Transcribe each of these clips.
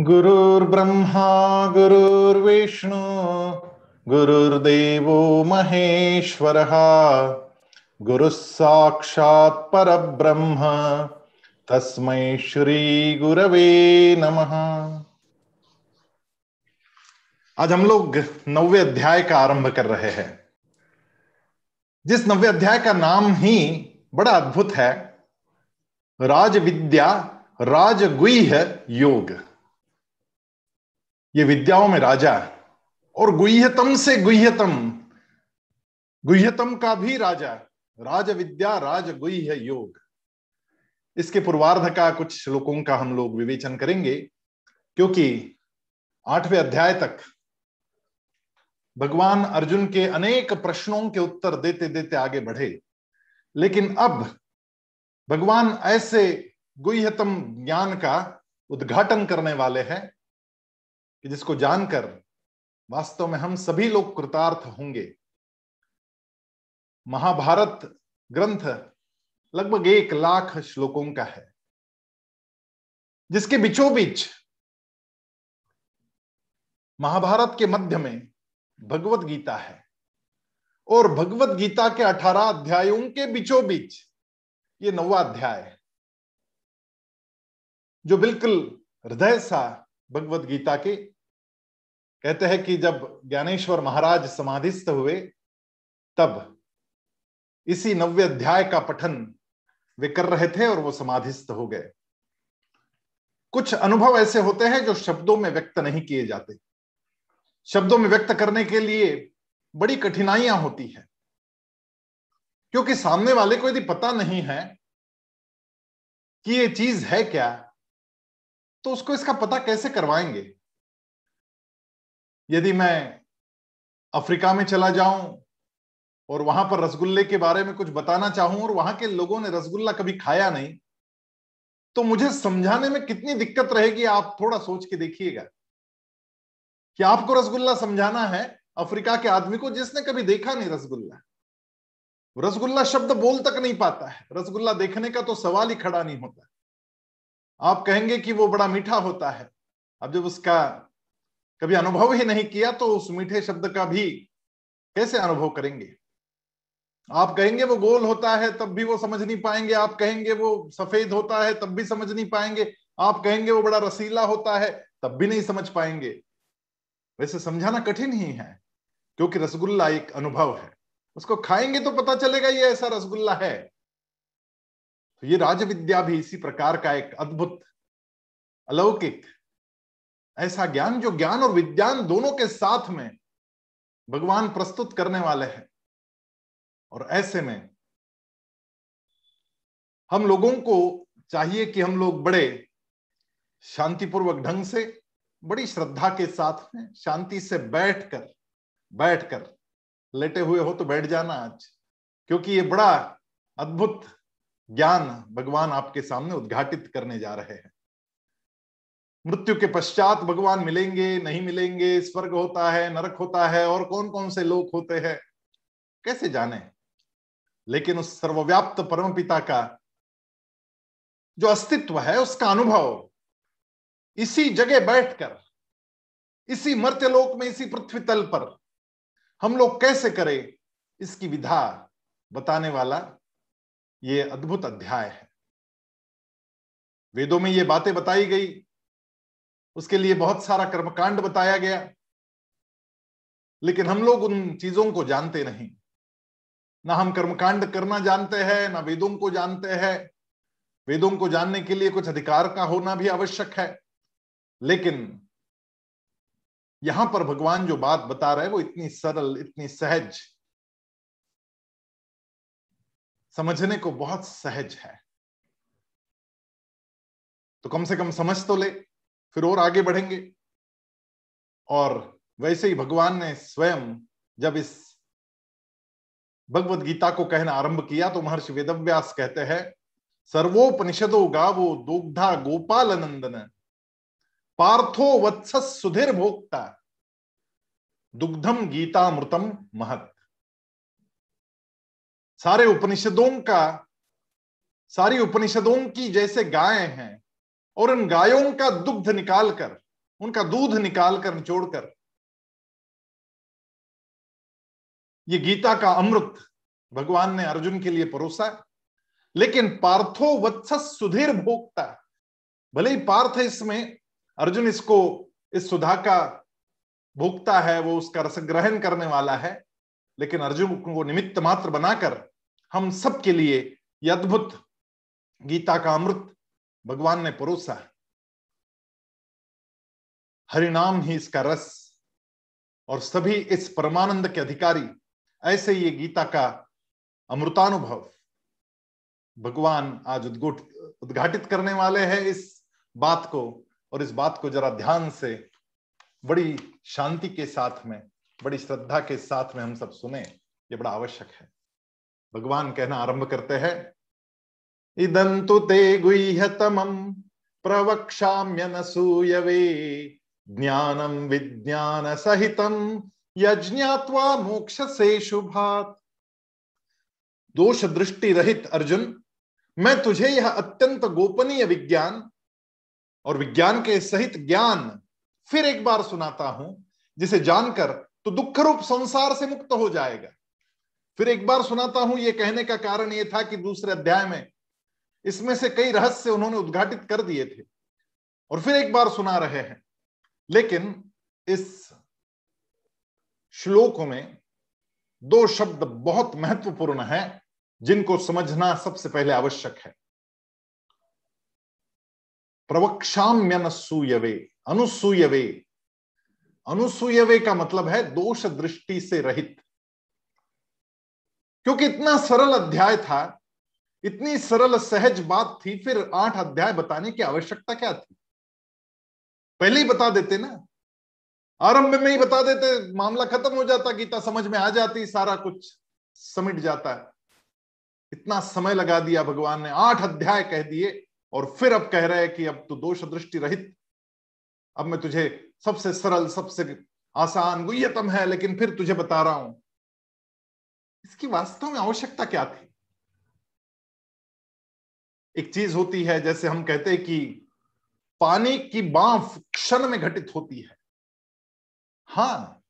गुरुर्ब्रह्मा गुरुर्विष्णु गुरुर्देवो महेश्वरः, गुरुः साक्षात् परब्रह्म, तस्मै श्री गुरवे नमः। आज हम लोग नवे अध्याय का आरंभ कर रहे हैं। जिस नवे अध्याय का नाम ही बड़ा अद्भुत है राज विद्या राजगुह योग। ये विद्याओं में राजा और गुह्यतम से गुह्यतम गुह्यतम का भी राजा राज विद्या राज गुह्य योग। इसके पूर्वार्ध का कुछ श्लोकों का हम लोग विवेचन करेंगे, क्योंकि आठवें अध्याय तक भगवान अर्जुन के अनेक प्रश्नों के उत्तर देते देते आगे बढ़े। लेकिन अब भगवान ऐसे गुह्यतम ज्ञान का उद्घाटन करने वाले हैं कि जिसको जानकर वास्तव में हम सभी लोग कृतार्थ होंगे। महाभारत ग्रंथ लगभग एक लाख श्लोकों का है। जिसके बीचों बीच महाभारत के मध्य में भगवत गीता है और भगवत गीता के अठारह अध्यायों के बीचों बीच ये नवा अध्याय जो बिल्कुल हृदय सा भगवत गीता के कहते हैं कि जब ज्ञानेश्वर महाराज समाधिस्थ हुए, तब इसी नव्य अध्याय का पठन वे कर रहे थे और वो समाधिस्थ हो गए। कुछ अनुभव ऐसे होते हैं जो शब्दों में व्यक्त नहीं किए जाते। शब्दों में व्यक्त करने के लिए बड़ी कठिनाइयाँ होती है, क्योंकि सामने वाले को यदि पता नहीं है कि ये चीज़ है क्या तो उसको इसका पता कैसे करवाएँगे? यदि मैं अफ्रीका में चला जाऊँ और वहाँ पर रसगुल्ले के बारे में कुछ बताना चाहूँ और वहाँ के लोगों ने रसगुल्ला कभी खाया नहीं तो मुझे समझाने में कितनी दिक्कत रहेगी, आप थोड़ा सोच के देखिएगा। कि आपको रसगुल्ला समझाना है, अफ्रीका के आदमी को जिसने कभी देखा नहीं रसगुल्ला। रसगुल्ला शब्द बोल तक नहीं पाता है। रसगुल्ला देखने का तो सवाल ही खड़ा नहीं होता। आप कहेंगे कि वो बड़ा मीठा होता है। अब जब उसका कभी अनुभव ही नहीं किया तो उस मीठे शब्द का भी कैसे अनुभव करेंगे? आप कहेंगे वो गोल होता है, तब भी वो समझ नहीं पाएँगे। आप कहेंगे वो सफ़ेद होता है, तब भी समझ नहीं पाएँगे। आप कहेंगे वो बड़ा रसीला होता है, तब भी नहीं समझ पाएँगे। वैसे समझाना कठिन ही है, क्योंकि रसगुल्ला एक अनुभव है। उसको खाएँगे तो पता चलेगा ये ऐसा रसगुल्ला है। तो ये राजविद्या भी इसी प्रकार का एक अद्भुत अलौकिक ऐसा ज्ञान जो ज्ञान और विज्ञान दोनों के साथ में भगवान प्रस्तुत करने वाले हैं। और ऐसे में हम लोगों को चाहिए कि हम लोग बड़े शांतिपूर्वक ढंग से, बड़ी श्रद्धा के साथ में शांति से बैठकर बैठकर लेटे हुए हो तो बैठ जाना आज, क्योंकि ये बड़ा अद्भुत ज्ञान भगवान आपके सामने उद्घाटित करने जा रहे हैं। मृत्यु के पश्चात भगवान मिलेंगे, नहीं मिलेंगे, स्वर्ग होता है, नरक होता है, और कौन कौन से लोग होते हैं? कैसे जाने? लेकिन उस सर्वव्याप्त परम पिता का जो अस्तित्व है, उसका अनुभव, इसी जगह बैठकर, इसी मर्त्यलोक में, इसी पृथ्वी तल पर, हम लोग कैसे करें? इसकी विधा बताने वाला ये अद्भुत अध्याय है। वेदों में ये बातें बताई गई उसके लिए बहुत सारा कर्मकांड बताया गया। लेकिन हम लोग उन चीज़ों को जानते नहीं। ना हम कर्मकांड करना जानते हैं, ना वेदों को जानते हैं। वेदों को जानने के लिए कुछ अधिकार का होना भी आवश्यक है। लेकिन यहाँ पर भगवान जो बात बता रहे हैं वो इतनी सरल, इतनी सहज, समझने को बहुत सहज है। तो कम से कम समझ तो ले। फिर और आगे बढ़ेंगे। और वैसे ही भगवान ने स्वयं जब इस भगवत गीता को कहना आरंभ किया तो महर्षि वेदव्यास कहते हैं, सर्वोपनिषदो गावो दुग्धा गोपाल नंदन पार्थो वत्स सुधीर भोक्ता दुग्धम गीतामृतम महत। सारे उपनिषदों का, सारी उपनिषदों की जैसे गाय हैं और उन गायों का दुग्ध निकालकर, उनका दूध निकालकर निचोड़कर ये गीता का अमृत भगवान ने अर्जुन के लिए परोसा लेकिन पार्थो वत्स सुधीर भोगता भले ही पार्थ इसमें, अर्जुन इसको, इस सुधा का भोगता है, वो उसका रस ग्रहण करने वाला है। लेकिन अर्जुन को निमित्त मात्र बनाकर हम सब के लिए अद्भुत गीता का अमृत भगवान ने परोसा। है हरिनाम ही इसका रस। और सभी इस परमानंद के अधिकारी, ऐसे ये गीता का अमृतानुभव। भगवान आज उद्घोट उद्घाटित करने वाले हैं इस बात को। और इस बात को जरा ध्यान से, बड़ी शांति के साथ में, बड़ी श्रद्धा के साथ में हम सब सुने। ये बड़ा आवश्यक है। भगवान कहना आरंभ करते हैं। इदंतु ते गुह्यतमं प्रवक्ष्याम्यनसूयवे। ज्ञानम विज्ञान सहितम यज्ञात्वा मोक्ष से शुभात। दोष दृष्टि रहित अर्जुन, मैं तुझे यह अत्यंत गोपनीय विज्ञान और विज्ञान के सहित ज्ञान फिर एक बार सुनाता हूँ, जिसे जानकर तो दुख रूप संसार से मुक्त हो जाएगा। फिर एक बार सुनाता हूँ यह कहने का कारण यह था कि दूसरे अध्याय में इसमें से कई रहस्य उन्होंने उद्घाटित कर दिए थे और फिर एक बार सुना रहे हैं। लेकिन इस श्लोक में दो शब्द बहुत महत्वपूर्ण हैं, जिनको समझना सबसे पहले आवश्यक है। प्रवक्षाम्यनसूयवे अनुसूयवे। अनुसूयवे का मतलब है दोष दृष्टि से रहित। क्योंकि इतना सरल अध्याय था इतनी सरल सहज बात थी, फिर आठ अध्याय बताने की आवश्यकता क्या थी? पहले ही बता देते ना। आरंभ में ही बता देते, मामला खत्म हो जाता, गीता समझ में आ जाती, सारा कुछ समिट जाता है। इतना समय लगा दिया भगवान ने, आठ अध्याय कह दिए, और फिर अब कह रहे हैं कि अब तो दोष दृष्टि रहित। अब मैं तुझे सबसे सरल, सबसे आसान, गुह्यतम है, लेकिन फिर तुझे बता रहा हूँ। इसकी वास्तव में आवश्यकता क्या थी? एक चीज़ होती है, जैसे हम कहते हैं कि पानी की बांफ क्षण में घटित होती है। हाँ,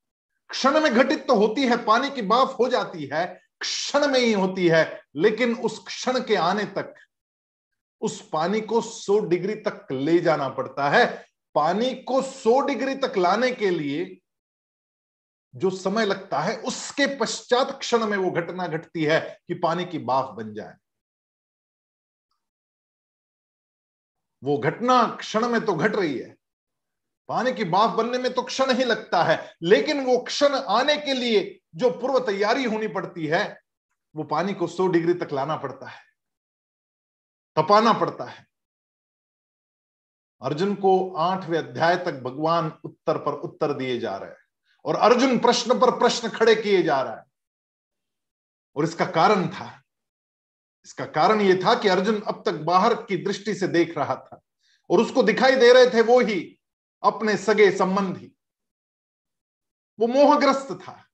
क्षण में घटित तो होती है, पानी की बांफ हो जाती है, क्षण में ही होती है, लेकिन उस क्षण के आने तक, उस पानी को 100 डिग्री तक ले जाना पड़ता है। पानी को 100 डिग्री तक लाने के लिए जो समय लगता है, उसके पश्चात क्षण में वो घटना घटती है कि पानी की बाफ बन जाए। वो घटना क्षण में तो घट रही है। पानी की बाफ बनने में तो क्षण ही लगता है, लेकिन वो क्षण आने के लिए जो पूर्व तैयारी होनी पड़ती है, वो पानी को 100 डिग्री तक लाना पड़ता है, तपाना पड़ता है। अर्जुन को आठवें अध्याय तक भगवान उत्तर पर उत्तर दिए जा रहे हैं और अर्जुन प्रश्न पर प्रश्न खड़े किए जा रहा है। और इसका कारण था इसका कारण यह था कि अर्जुन अब तक बाहर की दृष्टि से देख रहा था और उसको दिखाई दे रहे थे वो ही अपने सगे संबंधी। वो मोहग्रस्त था।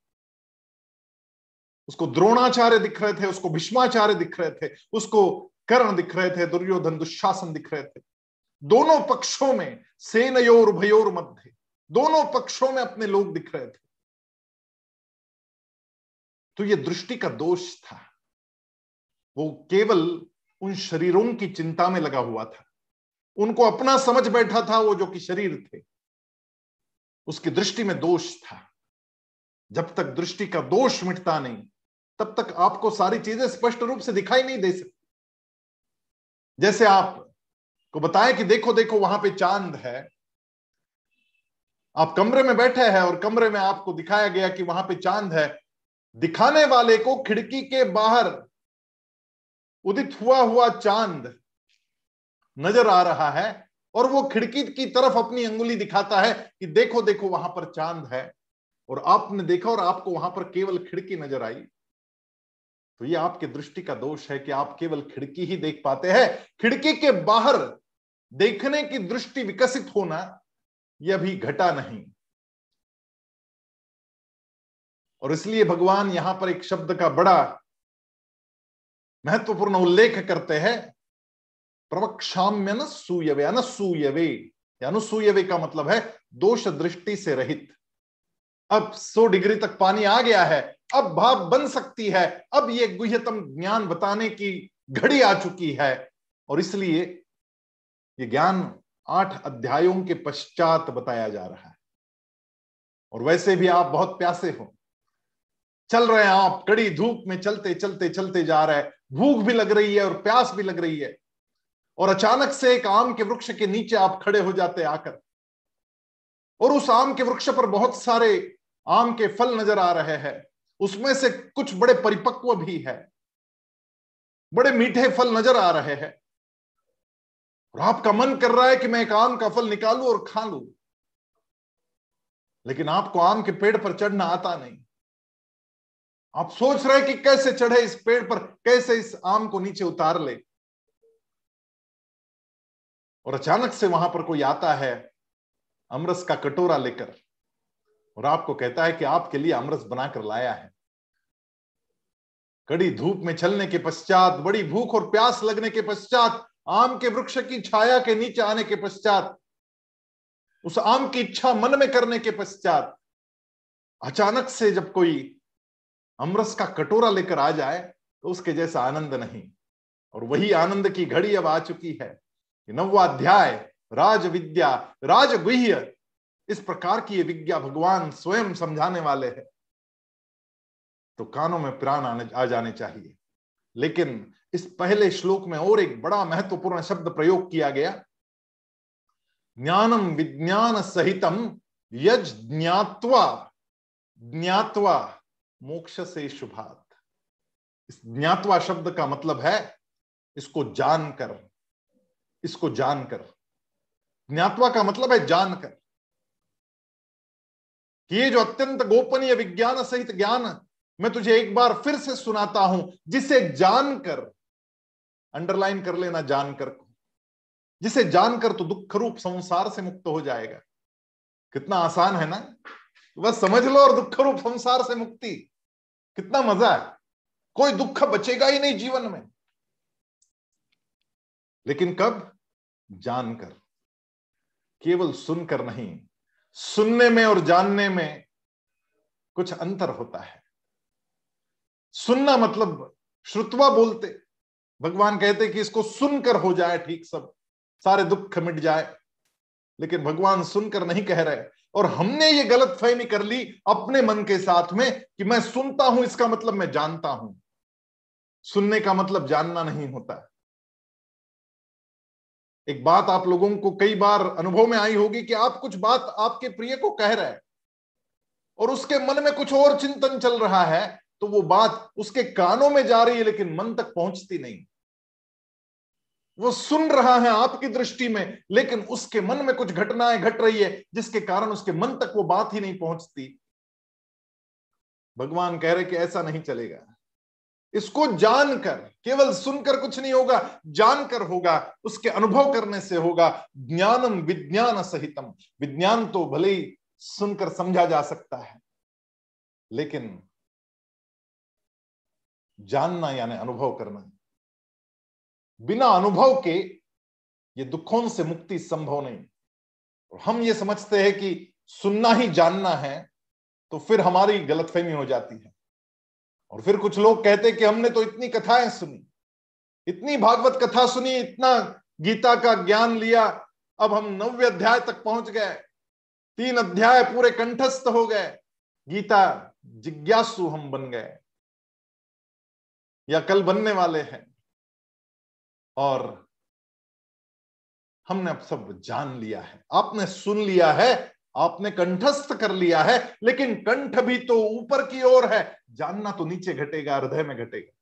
उसको द्रोणाचार्य दिख रहे थे, उसको भीष्माचार्य दिख रहे थे, उसको कर्ण दिख रहे थे, दुर्योधन, दुशासन दिख रहे थे। दोनों पक्षों में सेनयोर भयोर मध्य। दोनों पक्षों में अपने लोग दिख रहे थे। तो ये दृष्टि का दोष था। वो केवल उन शरीरों की चिंता में लगा हुआ था। उनको अपना समझ बैठा था वो जो कि शरीर थे। उसकी दृष्टि में दोष था। जब तक दृष्टि का दोष मिटता नहीं, तब तक आपको सारी चीज़ें स्पष्ट रूप से दिखाई नहीं दे सकती। जैसे आप को बताएँ कि देखो देखो, वहाँ पे चाँद है। आप कमरे में बैठे हैं और कमरे में आपको दिखाया गया कि वहाँ पे चाँद है। दिखाने वाले को खिड़की के बाहर उदित हुआ हुआ चाँद नज़र आ रहा है और वो खिड़की की तरफ़ अपनी अंगुली दिखाता है कि देखो देखो, वहाँ पर चाँद है। और आपने देखा और आपको वहाँ पर केवल खिड़की नज़र आई। तो ये आपके दृष्टि का दोष है कि आप केवल खिड़की ही देख पाते हैं। खिड़की के बाहर देखने की दृष्टि विकसित होना यह भी घटा नहीं। और इसलिए भगवान यहाँ पर एक शब्द का बड़ा महत्वपूर्ण उल्लेख करते हैं। प्रवक्षाम्य न सूयवे, अनसूयवे अनुसूयवे का मतलब है दोष दृष्टि से रहित। अब 100 डिग्री तक पानी आ गया है, अब भाव बन सकती है, अब ये गुह्यतम ज्ञान बताने की घड़ी आ चुकी है। और इसलिए ये ज्ञान आठ अध्यायों के पश्चात बताया जा रहा है। और वैसे भी आप बहुत प्यासे हो। चल रहे हैं आप, कड़ी धूप में चलते चलते चलते जा रहे हैं। भूख भी लग रही है और प्यास भी लग रही है। और अचानक से एक आम के वृक्ष के नीचे आप खड़े हो जाते आकर। और उस आम के वृक्ष पर बहुत सारे आम के फल नज़र आ रहे हैं। उसमें से कुछ बड़े परिपक्व भी है। बड़े मीठे फल नज़र आ रहे हैं। और आपका मन कर रहा है कि मैं एक आम का फल निकालू और खा लू। लेकिन आपको आम के पेड़ पर चढ़ना आता नहीं। आप सोच रहे कि कैसे चढ़े इस पेड़ पर, कैसे इस आम को नीचे उतार ले? और अचानक से वहाँ पर कोई आता है, अमरस का कटोरा लेकर, और आपको कहता है कि आपके लिए अमरस बनाकर लाया है। कड़ी धूप में चलने के पश्चात, बड़ी भूख और प्यास लगने के पश्चात, आम के वृक्ष की छाया के नीचे आने के पश्चात, उस आम की इच्छा मन में करने के पश्चात, अचानक से जब कोई अमरस का कटोरा लेकर आ जाए तो उसके जैसा आनंद नहीं। और वही आनंद की घड़ी अब आ चुकी है नवाध्याय राज विद्या राज गुह्य इस प्रकार की ये विज्ञा भगवान स्वयं समझाने वाले हैं। तो कानों में प्राण आने, आ जाने चाहिए। लेकिन इस पहले श्लोक में और एक बड़ा महत्वपूर्ण शब्द प्रयोग किया गया। ज्ञानम विज्ञान सहितम यज ज्ञात्वा ज्ञात्वा मोक्ष से शुभात। इस ज्ञात्वा शब्द का मतलब है, इसको जानकर इसको जानकर ज्ञातवा का मतलब है जानकर ये जो अत्यंत गोपनीय विज्ञान सहित ज्ञान, मैं तुझे एक बार फिर से सुनाता हूँ, जिसे जानकर अंडरलाइन कर लेना जानकर को। जिसे जानकर तो दुख रूप संसार से मुक्त हो जाएगा। कितना आसान है ना? बस समझ लो और दुख रूप संसार से मुक्ति। कितना मज़ा है। कोई दुख बचेगा ही नहीं जीवन में। लेकिन कब? जानकर। केवल सुनकर नहीं, सुनने में और जानने में कुछ अंतर होता है। सुनना मतलब श्रुतवा बोलते। भगवान कहते कि इसको सुनकर हो जाए ठीक सब। सारे दुख मिट जाए। लेकिन भगवान सुनकर नहीं कह रहे। और हमने ये गलत फहमी कर ली अपने मन के साथ में कि मैं सुनता हूँ, इसका मतलब मैं जानता हूँ। सुनने का मतलब जानना नहीं होता। एक बात आप लोगों को कई बार अनुभव में आई होगी कि आप कुछ बात आपके प्रिय को कह रहे हैं और उसके मन में कुछ और चिंतन चल रहा है तो वो बात उसके कानों में जा रही है, लेकिन मन तक पहुँचती नहीं। वो सुन रहा है आपकी दृष्टि में, लेकिन उसके मन में कुछ घटनाएँ घट रही है, जिसके कारण उसके मन तक वो बात ही नहीं पहुँचती। भगवान कह रहे कि ऐसा नहीं चलेगा। इसको जानकर, केवल सुनकर कुछ नहीं होगा, जानकर होगा, उसके अनुभव करने से होगा, ज्ञानम विज्ञान सहितम। विज्ञान तो भले ही सुनकर समझा जा सकता है, लेकिन जानना यानी अनुभव करना। बिना अनुभव के ये दुखों से मुक्ति संभव नहीं। और हम ये समझते हैं कि सुनना ही जानना है तो फिर हमारी गलतफहमी हो जाती है। और फिर कुछ लोग कहते कि हमने तो इतनी कथाएँ सुनी, इतनी भागवत कथा सुनी, इतना गीता का ज्ञान लिया, अब हम नव्य अध्याय तक पहुँच गए, तीन अध्याय पूरे कंठस्थ हो गए, गीता जिज्ञासु हम बन गए, या कल बनने वाले हैं। और हमने अब सब जान लिया है। आपने सुन लिया है, आपने कंठस्थ कर लिया है, लेकिन कंठ भी तो ऊपर की ओर है। जानना तो नीचे घटेगा, हृदय में घटेगा।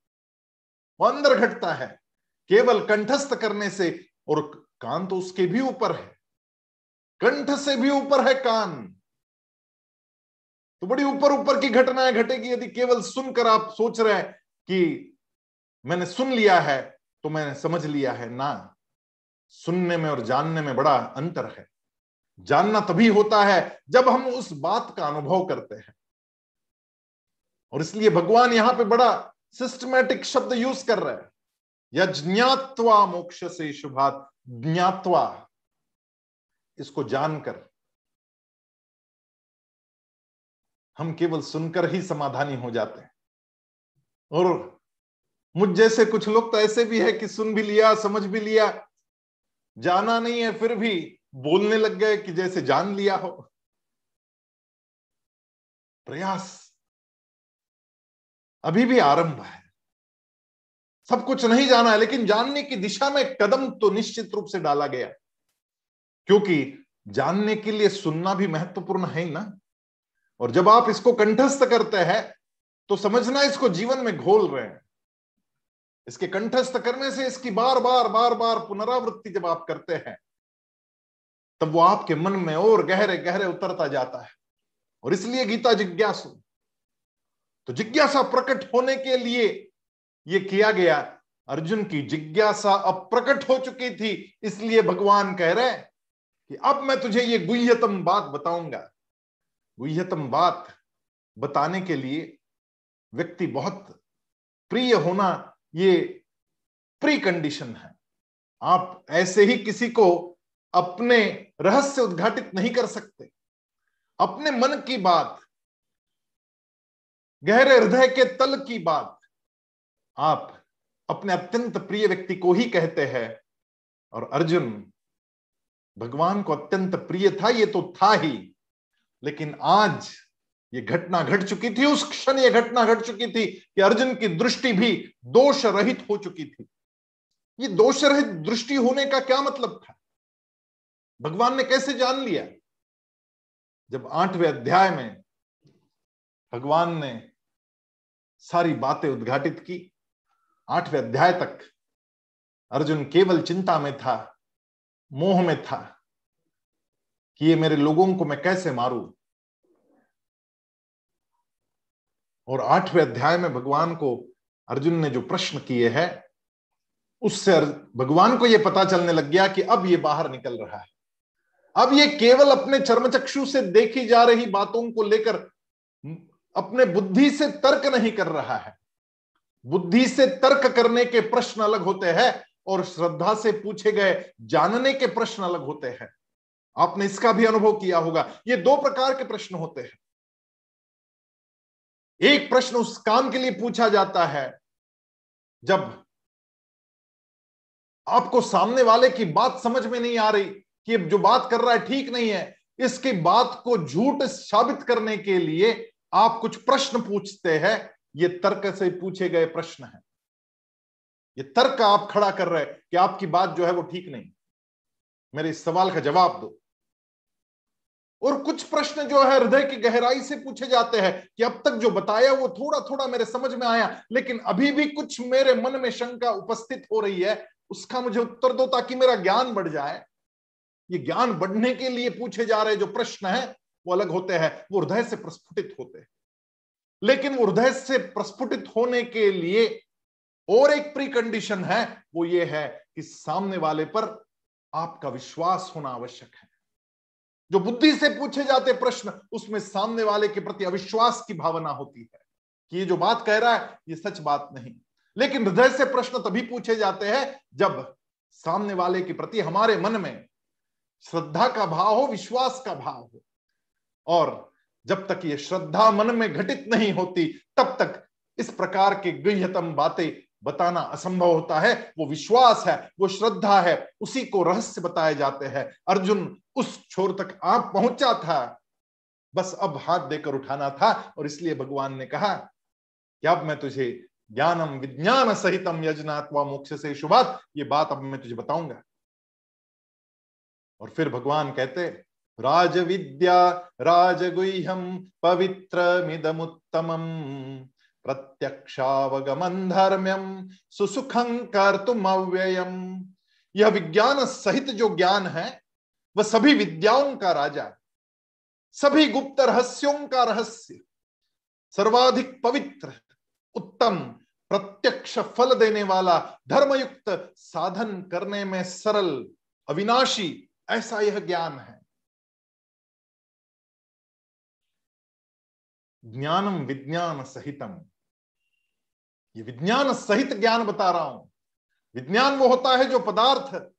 वो अंदर घटता है, केवल कंठस्थ करने से, और कान तो उसके भी ऊपर है। कंठ से भी ऊपर है कान। तो बड़ी ऊपर ऊपर की घटनाएँ घटेगी। यदि केवल सुनकर आप सोच रहे हैं कि मैंने सुन लिया है तो मैंने समझ लिया है, ना। सुनने में और जानने में बड़ा अंतर है। जानना तभी होता है जब हम उस बात का अनुभव करते हैं। और इसलिए भगवान यहाँ पे बड़ा सिस्टमेटिक शब्द यूज़ कर रहे हैं। यज्ञात्वा मोक्ष से शुभात, ज्ञात्वा। इसको जानकर हम केवल सुनकर ही समाधानी हो जाते हैं। और मुझ जैसे कुछ लोग तो ऐसे भी है कि सुन भी लिया, समझ भी लिया। जाना नहीं है फिर भी, बोलने लग गए कि जैसे जान लिया हो। प्रयास। अभी भी आरंभ है। सब कुछ नहीं जाना है, लेकिन जानने की दिशा में कदम तो निश्चित रूप से डाला गया। क्योंकि जानने के लिए सुनना भी महत्वपूर्ण है ना। और जब आप इसको कंठस्थ करते हैं तो समझना इसको जीवन में घोल रहे हैं। इसके कंठस्थ करने से इसकी बार बार बार बार पुनरावृत्ति जब आप करते हैं, तब वो आपके मन में और गहरे गहरे उतरता जाता है। और इसलिए गीता जिज्ञासु। तो जिज्ञासा प्रकट होने के लिए ये किया गया। अर्जुन की जिज्ञासा अब प्रकट हो चुकी थी, इसलिए भगवान कह रहे कि अब मैं तुझे ये गुह्यतम बात बताऊँगा। गुह्यतम बात बताने के लिए व्यक्ति बहुत प्रिय होना ये प्री कंडीशन है। आप ऐसे ही किसी को अपने रहस्य उद्घाटित नहीं कर सकते। अपने मन की बात, गहरे हृदय के तल की बात, आप अपने अत्यंत प्रिय व्यक्ति को ही कहते हैं। और अर्जुन, भगवान को अत्यंत प्रिय था, ये तो था ही। लेकिन आज ये घटना घट चुकी थी, उस क्षण ये घटना घट चुकी थी कि अर्जुन की दृष्टि भी दोष रहित हो चुकी थी। ये दोष रहित दृष्टि होने का क्या मतलब था? भगवान ने कैसे जान लिया? जब आठवें अध्याय में भगवान ने सारी बातें उद्घाटित की, आठवें अध्याय तक अर्जुन केवल चिंता में था, मोह में था कि ये मेरे लोगों को मैं कैसे मारूं? और आठवें अध्याय में भगवान को अर्जुन ने जो प्रश्न किए हैं, उससे भगवान को यह पता चलने लग गया कि अब ये बाहर निकल रहा है। अब ये केवल अपने चर्मचक्षु से देखी जा रही बातों को लेकर अपने बुद्धि से तर्क नहीं कर रहा है। बुद्धि से तर्क करने के प्रश्न अलग होते हैं और श्रद्धा से पूछे गए जानने के प्रश्न अलग होते हैं। आपने इसका भी अनुभव किया होगा। ये दो प्रकार के प्रश्न होते हैं। एक प्रश्न उस काम के लिए पूछा जाता है, जब आपको सामने वाले की बात समझ में नहीं आ रही कि जो बात कर रहा है ठीक नहीं है, इसकी बात को झूठ साबित करने के लिए आप कुछ प्रश्न पूछते हैं। ये तर्क से पूछे गए प्रश्न है। ये तर्क आप खड़ा कर रहे हैं कि आपकी बात जो है वो ठीक नहीं। मेरे इस सवाल का जवाब दो। और कुछ प्रश्न जो है हृदय की गहराई से पूछे जाते हैं कि अब तक जो बताया वो थोड़ा थोड़ा मेरे समझ में आया, लेकिन अभी भी कुछ मेरे मन में शंका उपस्थित हो रही है, उसका मुझे उत्तर दो ताकि मेरा ज्ञान बढ़ जाए। ये ज्ञान बढ़ने के लिए पूछे जा रहे जो प्रश्न है, वो अलग होते हैं, वो हृदय से प्रस्फुटित होते हैं। लेकिन हृदय से प्रस्फुटित होने के लिए और एक प्री कंडीशन है, वो ये है कि सामने वाले पर आपका विश्वास होना आवश्यक है। जो बुद्धि से पूछे जाते प्रश्न, उसमें सामने वाले के प्रति अविश्वास की भावना होती है कि ये जो बात कह रहा है, ये सच बात नहीं। लेकिन हृदय से प्रश्न तभी पूछे जाते हैं जब सामने वाले के प्रति हमारे मन में श्रद्धा का भाव हो, विश्वास का भाव हो। और जब तक ये श्रद्धा मन में घटित नहीं होती, तब तक इस प्रकार के गृहतम बातें बताना असंभव होता है। वो विश्वास है, वो श्रद्धा है, उसी को रहस्य बताए जाते हैं। अर्जुन उस छोर तक आप पहुँचा था। बस अब हाथ देकर उठाना था और इसलिए भगवान ने कहा कि अब मैं तुझे ज्ञानम विज्ञान सहितम यजनात्वा मोक्ष से शुभात, ये बात अब मैं तुझे बताऊँगा। और फिर भगवान कहते राज विद्या राजगुह्यम पवित्र मिदमुत्तमम प्रत्यक्षावगमन धर्म्यम, सुसुखं तुम अव्ययम यह विज्ञान सहित जो ज्ञान है वह सभी विद्याओं का राजा, सभी गुप्त रहस्यों का रहस्य, सर्वाधिक पवित्र, उत्तम, प्रत्यक्ष फल देने वाला, धर्मयुक्त, साधन करने में सरल, अविनाशी, ऐसा यह ज्ञान है। ज्ञानम विज्ञान सहितम। ये विज्ञान सहित ज्ञान बता रहा हूँ। विज्ञान वो होता है जो पदार्थ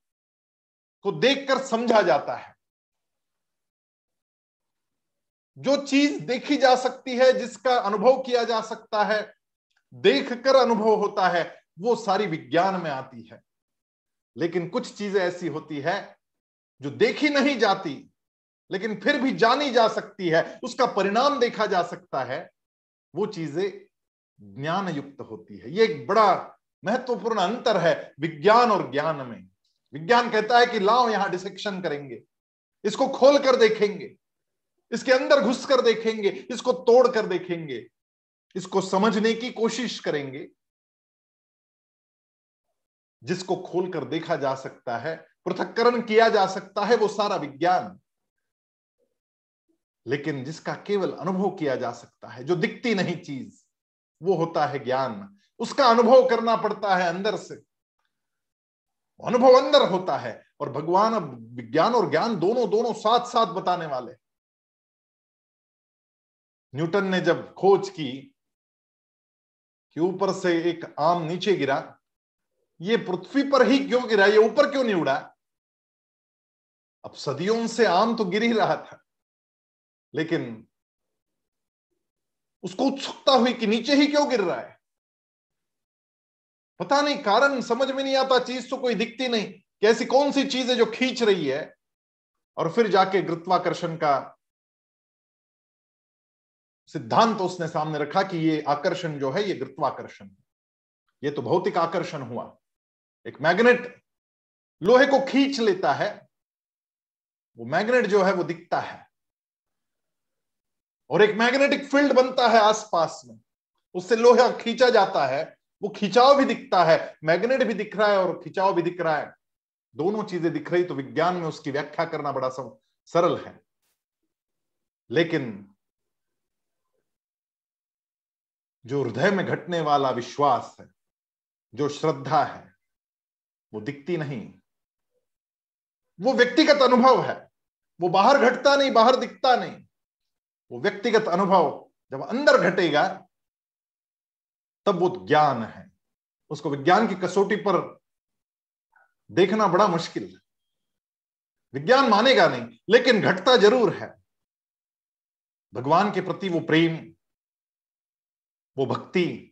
को देखकर समझा जाता है। जो चीज़ देखी जा सकती है, जिसका अनुभव किया जा सकता है, देखकर अनुभव होता है, वो सारी विज्ञान में आती है। लेकिन कुछ चीज़ें ऐसी होती है जो देखी नहीं जाती, लेकिन फिर भी जानी जा सकती है, उसका परिणाम देखा जा सकता है, वो चीज़ें ज्ञान युक्त होती है। ये एक बड़ा महत्वपूर्ण अंतर है विज्ञान और ज्ञान में। विज्ञान कहता है कि लाओ यहाँ डिसेक्शन करेंगे। इसको खोल कर देखेंगे। इसके अंदर घुस कर देखेंगे। इसको तोड़ कर देखेंगे। इसको समझने की कोशिश करेंगे। जिसको खोलकर देखा जा सकता है, पृथककरण किया जा सकता है, वो सारा विज्ञान। लेकिन जिसका केवल अनुभव किया जा सकता है, जो दिखती नहीं चीज़, वो होता है ज्ञान। उसका अनुभव करना पड़ता है अंदर से। अनुभव अंदर होता है और भगवान अब विज्ञान और ज्ञान दोनों दोनों साथ साथ बताने वाले। न्यूटन ने जब खोज की कि ऊपर से एक आम नीचे गिरा, ये पृथ्वी पर ही क्यों गिरा, ये ऊपर क्यों नहीं उड़ा? अब सदियों से आम तो गिर ही रहा था, लेकिन उसको उत्सुकता हुई कि नीचे ही क्यों गिर रहा है? पता नहीं, कारण समझ में नहीं आता, चीज़ तो कोई दिखती नहीं। कि ऐसी कौन सी चीज़ है जो खींच रही है? और फिर जाके गुरुत्वाकर्षण का सिद्धांत तो उसने सामने रखा कि ये आकर्षण जो है, ये गुरुत्वाकर्षण ये तो भौतिक आकर्षण हुआ। एक मैग्नेट लोहे को खींच लेता है। वो मैग्नेट जो है, वो दिखता है। और एक मैग्नेटिक फ़ील्ड बनता है आसपास में। उससे लोहा खींचा जाता है। वो खिंचाव भी दिखता है, मैग्नेट भी दिख रहा है और खिंचाव भी दिख रहा है। दोनों चीज़ें दिख रही तो विज्ञान में उसकी व्याख्या करना बड़ा सरल है। लेकिन जो हृदय में घटने वाला विश्वास है, जो श्रद्धा है, वो दिखती नहीं। वो व्यक्तिगत अनुभव है। वो बाहर घटता नहीं, बाहर दिखता नहीं। वो व्यक्तिगत अनुभव जब अंदर घटेगा तब वो ज्ञान है। उसको विज्ञान की कसौटी पर देखना बड़ा मुश्किल है। विज्ञान मानेगा नहीं, लेकिन घटता ज़रूर है। भगवान के प्रति वो प्रेम, वो भक्ति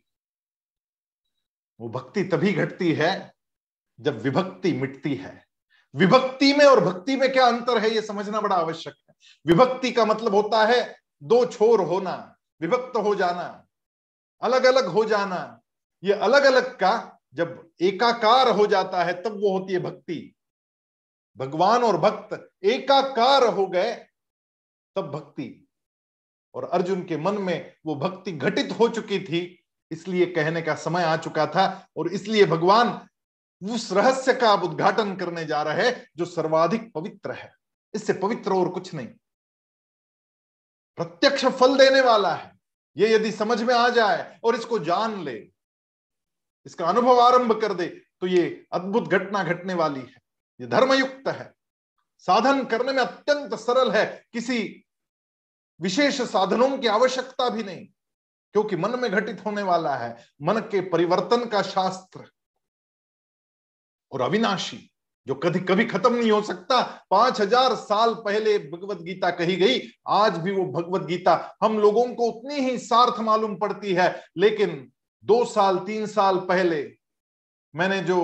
वो भक्ति तभी घटती है जब विभक्ति मिटती है। विभक्ति में और भक्ति में क्या अंतर है, ये समझना बड़ा आवश्यक है। विभक्ति का मतलब होता है दो छोर होना, विभक्त हो जाना। अलग अलग हो जाना। ये अलग अलग का जब एकाकार हो जाता है, तब वो होती है भक्ति। भगवान और भक्त एकाकार हो गए, तब भक्ति। और अर्जुन के मन में वो भक्ति घटित हो चुकी थी, इसलिए कहने का समय आ चुका था और इसलिए भगवान उस रहस्य का आप उद्घाटन करने जा रहे जो सर्वाधिक पवित्र है। इससे पवित्र और कुछ नहीं। प्रत्यक्ष फल देने वाला है। ये यदि समझ में आ जाए और इसको जान ले, इसका अनुभव आरंभ कर दे तो ये अद्भुत घटना घटने वाली है। ये धर्मयुक्त है। साधन करने में अत्यंत सरल है। किसी विशेष साधनों की आवश्यकता भी नहीं, क्योंकि मन में घटित होने वाला है। मन के परिवर्तन का शास्त्र और अविनाशी जो कभी कभी खत्म नहीं हो सकता। पाँच हज़ार साल पहले भगवत गीता कही गई, आज भी वो भगवत गीता हम लोगों को उतनी ही सार्थ मालूम पड़ती है, लेकिन दो साल, तीन साल पहले मैंने जो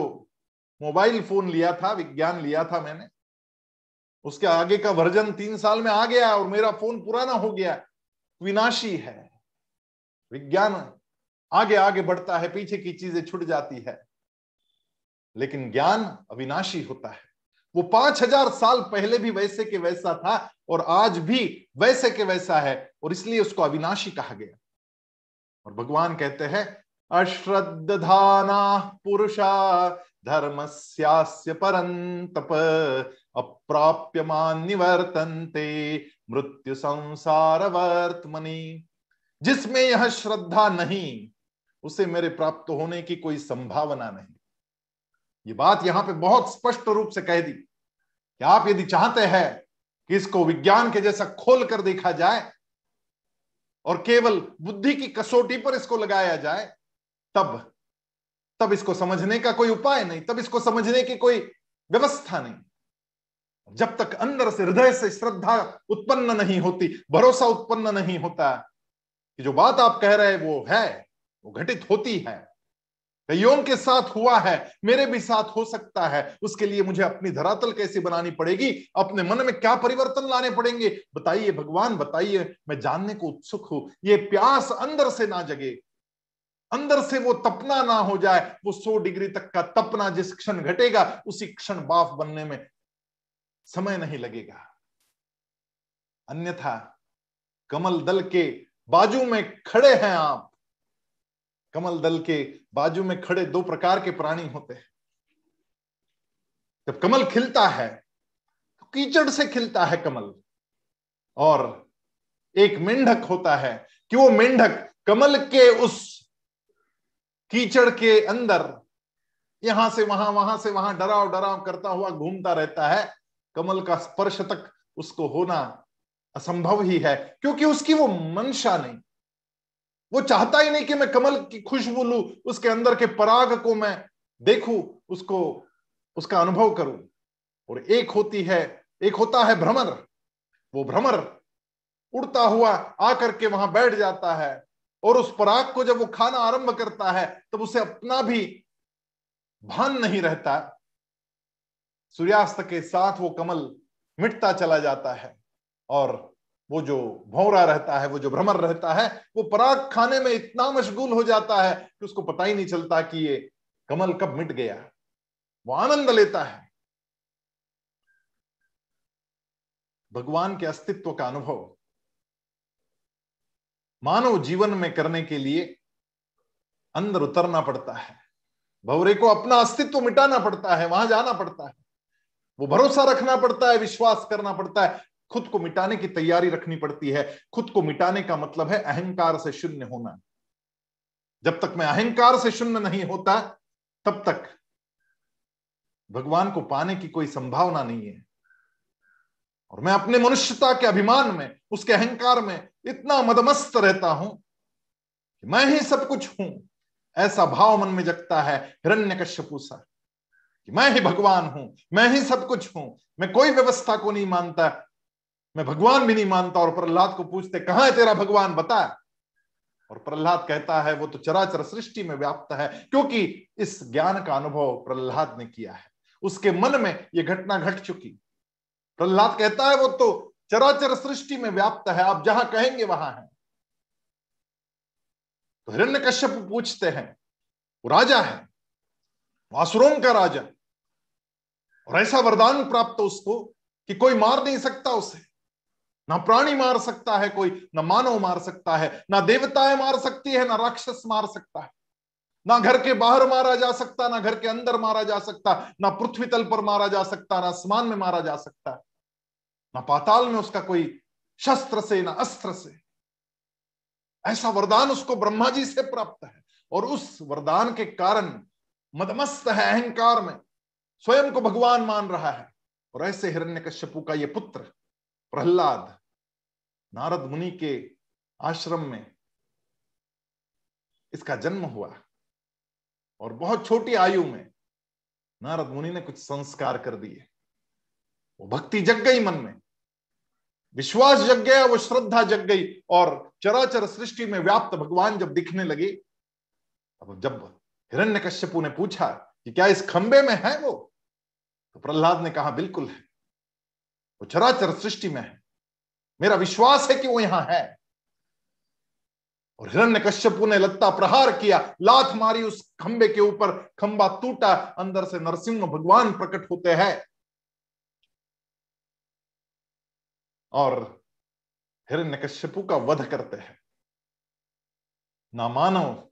मोबाइल फ़ोन लिया था, विज्ञान लिया था मैंने, उसके आगे का वर्जन तीन साल में आ गया और मेरा फ़ोन पुराना हो गया। विनाशी है, विज्ञान आगे आगे बढ़ता है, पीछे की चीज़ें छुट जाती है। लेकिन ज्ञान अविनाशी होता है। वो पाँच हज़ार साल पहले भी वैसे के वैसा था और आज भी वैसे के वैसा है और इसलिए उसको अविनाशी कहा गया। और भगवान कहते हैं अश्रद्धाना पुरुषा धर्मस्यास्य परंतप अप्राप्यमान निवर्तनते मृत्यु संसार वर्तमनी जिसमें यह श्रद्धा नहीं, उसे मेरे प्राप्त होने की कोई संभावना नहीं। ये बात यहाँ पे बहुत स्पष्ट रूप से कह दी कि आप यदि चाहते हैं कि इसको विज्ञान के जैसा खोल कर देखा जाए और केवल बुद्धि की कसौटी पर इसको लगाया जाए, तब तब इसको समझने का कोई उपाय नहीं, तब इसको समझने की कोई व्यवस्था नहीं। जब तक अंदर से हृदय से श्रद्धा उत्पन्न नहीं होती, भरोसा उत्पन्न नहीं होता, कि जो बात आप कह रहे वो है, वो घटित होती है कईयों के साथ हुआ है, मेरे भी साथ हो सकता है। उसके लिए मुझे अपनी धरातल कैसे बनानी पड़ेगी? अपने मन में क्या परिवर्तन लाने पड़ेंगे? बताइए भगवान, बताइए, मैं जानने को उत्सुक हूँ। ये प्यास अंदर से ना जगे। अंदर से वो तपना ना हो जाए। वो सौ डिग्री तक का तपना जिस क्षण घटेगा, उसी क्षण बाफ बनने में समय नहीं लगेगा। अन्यथा कमल दल के बाजू में खड़े हैं आप। कमल दल के बाजू में खड़े दो प्रकार के प्राणी होते हैं। जब कमल खिलता है तो कीचड़ से खिलता है कमल। और एक मेंढक होता है कि वो मेंढक कमल के उस कीचड़ के अंदर, यहाँ से वहाँ वहाँ से वहाँ डराव डराव करता हुआ घूमता रहता है। कमल का स्पर्श तक उसको होना असंभव ही है, क्योंकि उसकी वो मंशा नहीं। वो चाहता ही नहीं कि मैं कमल की खुशबू लू उसके अंदर के पराग को मैं देखूँ, उसको, उसका अनुभव करूँ। और एक होती है, एक होता है भ्रमर। वो भ्रमर उड़ता हुआ आकर के वहाँ बैठ जाता है और उस पराग को जब वो खाना आरंभ करता है, तब उसे अपना भी भान नहीं रहता। सूर्यास्त के साथ वो कमल मिटता चला जाता है और वो जो भौरा रहता है, वो जो भ्रमर रहता है, वो पराग खाने में इतना मशगूल हो जाता है कि उसको पता ही नहीं चलता कि ये कमल कब मिट गया। वो आनंद लेता है। भगवान के अस्तित्व का अनुभव। मानव जीवन में करने के लिए अंदर उतरना पड़ता है। भवरे को अपना अस्तित्व मिटाना पड़ता है, वहाँ जाना पड़ता है। वो भरोसा रखना पड़ता है, विश्वास करना पड़ता है। खुद को मिटाने की तैयारी रखनी पड़ती है। खुद को मिटाने का मतलब है अहंकार से शून्य होना। जब तक मैं अहंकार से शून्य नहीं होता, तब तक भगवान को पाने की कोई संभावना नहीं है। और मैं अपने मनुष्यता के अभिमान में, उसके अहंकार में इतना मदमस्त रहता हूँ कि मैं ही सब कुछ हूँ। ऐसा भाव मन में जगता है हिरण्य कश्यपु सा कि मैं ही भगवान हूँ, मैं ही सब कुछ हूँ। मैं कोई व्यवस्था को नहीं मानता मैं भगवान भी नहीं मानता और प्रहलाद को पूछते, कहा है तेरा भगवान? बता और प्रहलाद कहता है, वो तो चराचर सृष्टि में व्याप्त है, क्योंकि इस ज्ञान का अनुभव प्रहलाद ने किया है। उसके मन में यह घटना घट चुकी। प्रहलाद कहता है, वो तो चराचर सृष्टि में व्याप्त है, आप जहाँ कहेंगे वहाँ है। तो हिरण्य कश्यप पूछते हैं, वो राजा है? वासुरों का राजा? और ऐसा वरदान प्राप्त उसको कि कोई मार नहीं सकता उसे। ना प्राणी मार सकता है कोई, ना मानव मार सकता है, ना देवताएँ मार सकती है, ना राक्षस मार सकता है। ना घर के बाहर मारा जा सकता, ना घर के अंदर मारा जा सकता, ना पृथ्वी तल पर मारा जा सकता, ना आसमान में मारा जा सकता, ना पाताल में उसका कोई शस्त्र से, ना अस्त्र से। ऐसा वरदान उसको ब्रह्मा जी से प्राप्त है और उस वरदान के कारण मदमस्त है अहंकार में, स्वयं को भगवान मान रहा है। और ऐसे हिरण्यकश्यपु का ये पुत्र, प्रहलाद नारद मुनि के आश्रम में इसका जन्म हुआ और बहुत छोटी आयु में नारद मुनि ने कुछ संस्कार कर दिए। वो भक्ति जग गई मन में। विश्वास जग गया, वो श्रद्धा जग गई और चराचर सृष्टि में व्याप्त भगवान जब दिखने लगे अब जब हिरण्य कश्यपु ने पूछा कि क्या इस खंबे में है वो? तो प्रहलाद ने कहा, बिल्कुल है। वो चराचर सृष्टि में है। मेरा विश्वास है कि वो यहाँ है। और हिरण्य कश्यपु ने लत्ता प्रहार किया, लात मारी, उस खंबे के ऊपर खंबा टूटा, अंदर से नरसिंह भगवान प्रकट होते हैं। और हिरण्य कश्यपु का वध करते हैं। ना मानव,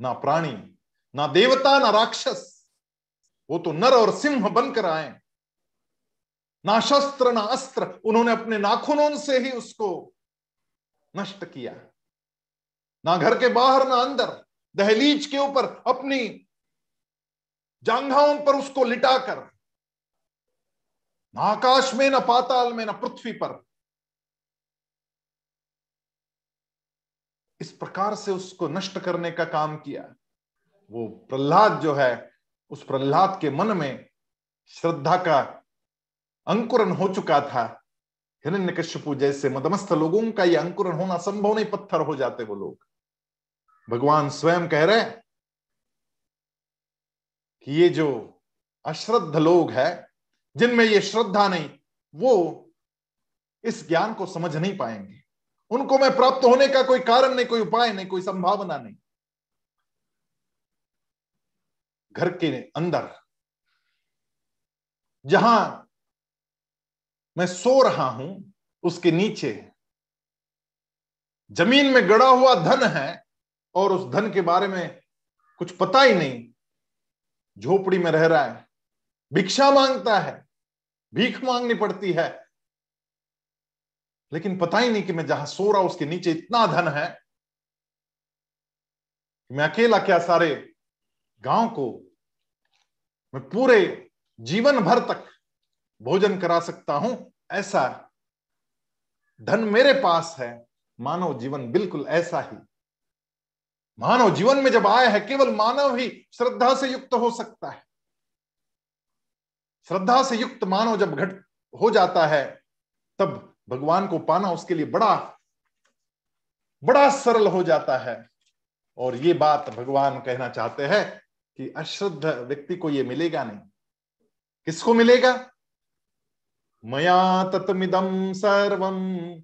ना प्राणी, ना देवता, ना राक्षस, वो तो नर और सिंह बनकर आए। ना शस्त्र, ना अस्त्र, उन्होंने अपने नाखूनों से ही उसको नष्ट किया। ना घर के बाहर, ना अंदर, दहलीज के ऊपर, अपनी जांघाओं पर उसको लिटाकर, ना आकाश में, ना पाताल में, ना पृथ्वी पर, इस प्रकार से उसको नष्ट करने का काम किया। वो प्रहलाद जो है, उस प्रहलाद के मन में श्रद्धा का अंकुरन हो चुका था। हिरण्य कश्यपु जैसे मदमस्त लोगों का ये अंकुरन होना संभव नहीं, पत्थर हो जाते वो लोग। भगवान स्वयं कह रहे कि ये जो अश्रद्ध लोग है, जिनमें ये श्रद्धा नहीं, वो इस ज्ञान को समझ नहीं पाएँगे। उनको मैं प्राप्त होने का कोई कारण नहीं, कोई उपाय नहीं, कोई संभावना नहीं। घर के अंदर, जहाँ मैं सो रहा हूँ, उसके नीचे ज़मीन में गड़ा हुआ धन है और उस धन के बारे में कुछ पता ही नहीं। झोपड़ी में रह रहा है, भिक्षा माँगता है, भीख मांगनी पड़ती है। लेकिन पता ही नहीं कि मैं जहाँ सो रहा उसके नीचे इतना धन है मैं अकेला क्या सारे गाँव को मैं पूरे जीवन भर तक भोजन करा सकता हूँ? ऐसा धन मेरे पास है, मानव जीवन बिल्कुल ऐसा ही। मानव जीवन में जब आया है, केवल मानव ही श्रद्धा से युक्त हो सकता है। श्रद्धा से युक्त मानव जब घट हो जाता है, तब भगवान को पाना उसके लिए बड़ा बड़ा सरल हो जाता है। और ये बात भगवान कहना चाहते हैं कि अश्रद्ध व्यक्ति को ये मिलेगा नहीं। किसको मिलेगा? मया तत्मिदम सर्वम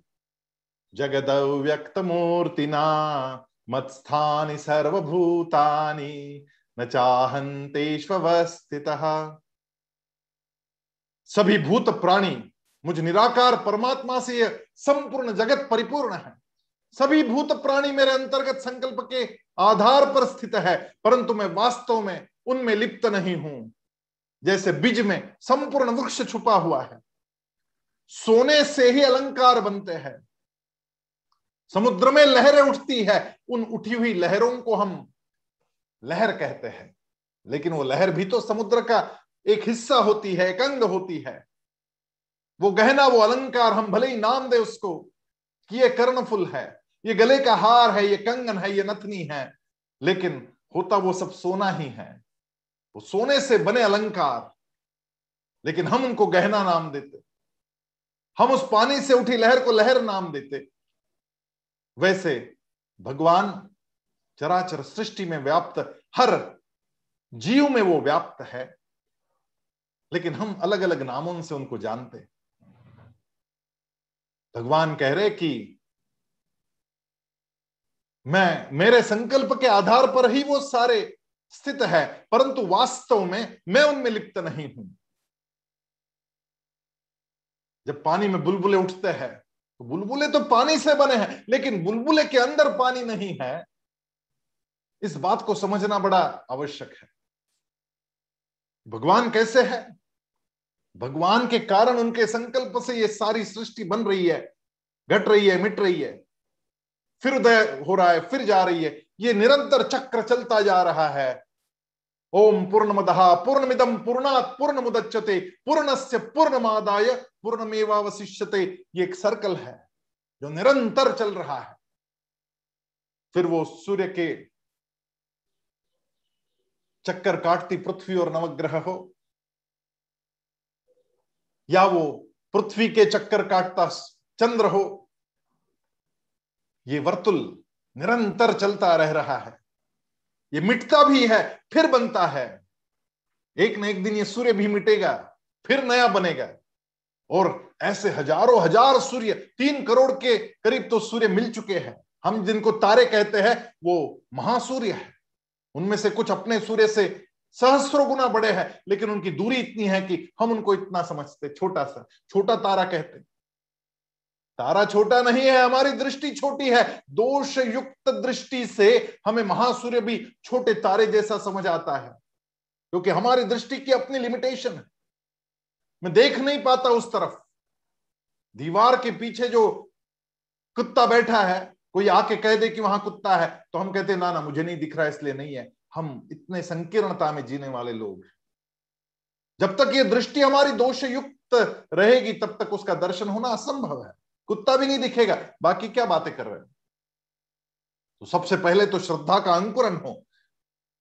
जगद व्यक्त मूर्तिना मत्स्थानि सर्वभूतानि, न चाहंतेष्वस्थित सभी भूत प्राणी मुझ निराकार परमात्मा से यह संपूर्ण जगत परिपूर्ण है। सभी भूत प्राणी मेरे अंतर्गत संकल्प के आधार पर स्थित है, परंतु मैं वास्तव में उनमें लिप्त नहीं हूँ। जैसे बीज में संपूर्ण वृक्ष छुपा हुआ है सोने से ही अलंकार बनते हैं। समुद्र में लहरें उठती है, उन उठी हुई लहरों को हम लहर कहते हैं। लेकिन वो लहर भी तो समुद्र का एक हिस्सा होती है, एक अंग होती है। वो गहना, वो अलंकार, हम भले ही नाम दे उसको, कि ये कर्णफुल है, ये गले का हार है, ये कंगन है, ये नथनी है, लेकिन होता वो सब सोना ही है। वो सोने से बने अलंकार, लेकिन हम उनको गहना नाम देते। हम उस पानी से उठी लहर को लहर नाम देते। वैसे भगवान चराचर सृष्टि में व्याप्त हर जीव में वो व्याप्त है, लेकिन हम अलग अलग नामों से उनको जानते। भगवान कह रहे कि मैं, मेरे संकल्प के आधार पर ही वो सारे स्थित है, परंतु वास्तव में मैं उनमें लिप्त नहीं हूँ। जब पानी में बुलबुले उठते हैं तो बुलबुले तो पानी से बने हैं, लेकिन बुलबुले के अंदर पानी नहीं है। इस बात को समझना बड़ा आवश्यक है। भगवान कैसे है? भगवान के कारण उनके संकल्प से ये सारी सृष्टि बन रही है, घट रही है, मिट रही है। फिर उदय हो रहा है, फिर जा रही है। ये निरंतर चक्र चलता जा रहा है। ओम पूर्णमद पूर्णमिदम पूर्णात पूर्ण मुदच्यते पूर्णस्य पूर्णमादाय पूर्णमेवावशिष्यते, ये एक सर्कल है, जो निरंतर चल रहा है। फिर वो सूर्य के चक्कर काटती पृथ्वी और नवग्रह हो, या वो पृथ्वी के चक्कर काटता चंद्र हो, ये वर्तुल निरंतर चलता रह रहा है। ये मिटता भी है, फिर बनता है। एक न एक दिन ये सूर्य भी मिटेगा, फिर नया बनेगा। और ऐसे हज़ारों हज़ार सूर्य, तीन करोड़ के करीब तो सूर्य मिल चुके हैं। हम जिनको तारे कहते हैं, वो महासूर्य है। उनमें से कुछ अपने सूर्य से सहस्रों गुना बड़े हैं, लेकिन उनकी दूरी इतनी है कि हम उनको इतना समझते, छोटा सा, छोटा तारा कहते तारा छोटा नहीं है, हमारी दृष्टि छोटी है। दोष युक्त दृष्टि से हमें महासूर्य भी छोटे तारे जैसा समझ आता है, क्योंकि हमारी दृष्टि की अपनी लिमिटेशन है। मैं देख नहीं पाता उस तरफ़। दीवार के पीछे जो कुत्ता बैठा है, कोई आके कह दे कि वहाँ कुत्ता है तो हम कहते ना ना, मुझे नहीं दिख रहा, इसलिए नहीं है। हम इतने संकीर्णता में जीने वाले लोग जब तक ये दृष्टि हमारी दोष युक्त रहेगी, तब तक उसका दर्शन होना असंभव है। कुत्ता भी नहीं दिखेगा, बाकी क्या बातें कर रहे हो? तो सबसे पहले तो श्रद्धा का अंकुरन हो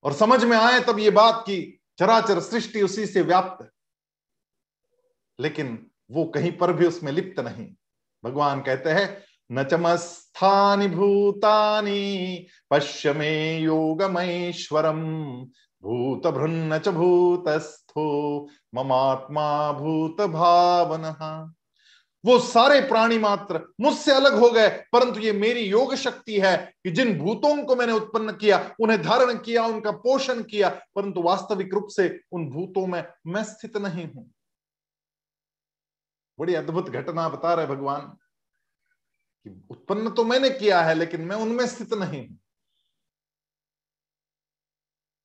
और समझ में आए तब ये बात की चराचर सृष्टि उसी से व्याप्त है। लेकिन वो कहीं पर भी उसमें लिप्त नहीं। भगवान कहते हैं, न चमस्थानि भूतानि पश्य मे योगमैश्वरम भूत भृन्न च भूतस्थो ममात्मा भूत भावन वो सारे प्राणी मात्र मुझसे अलग हो गए, परंतु ये मेरी योग शक्ति है कि जिन भूतों को मैंने उत्पन्न किया, उन्हें धारण किया, उनका पोषण किया, परंतु वास्तविक रूप से उन भूतों में मैं स्थित नहीं हूँ। बड़ी अद्भुत घटना बता रहे भगवान कि उत्पन्न तो मैंने किया है, लेकिन मैं उनमें स्थित नहीं हूँ।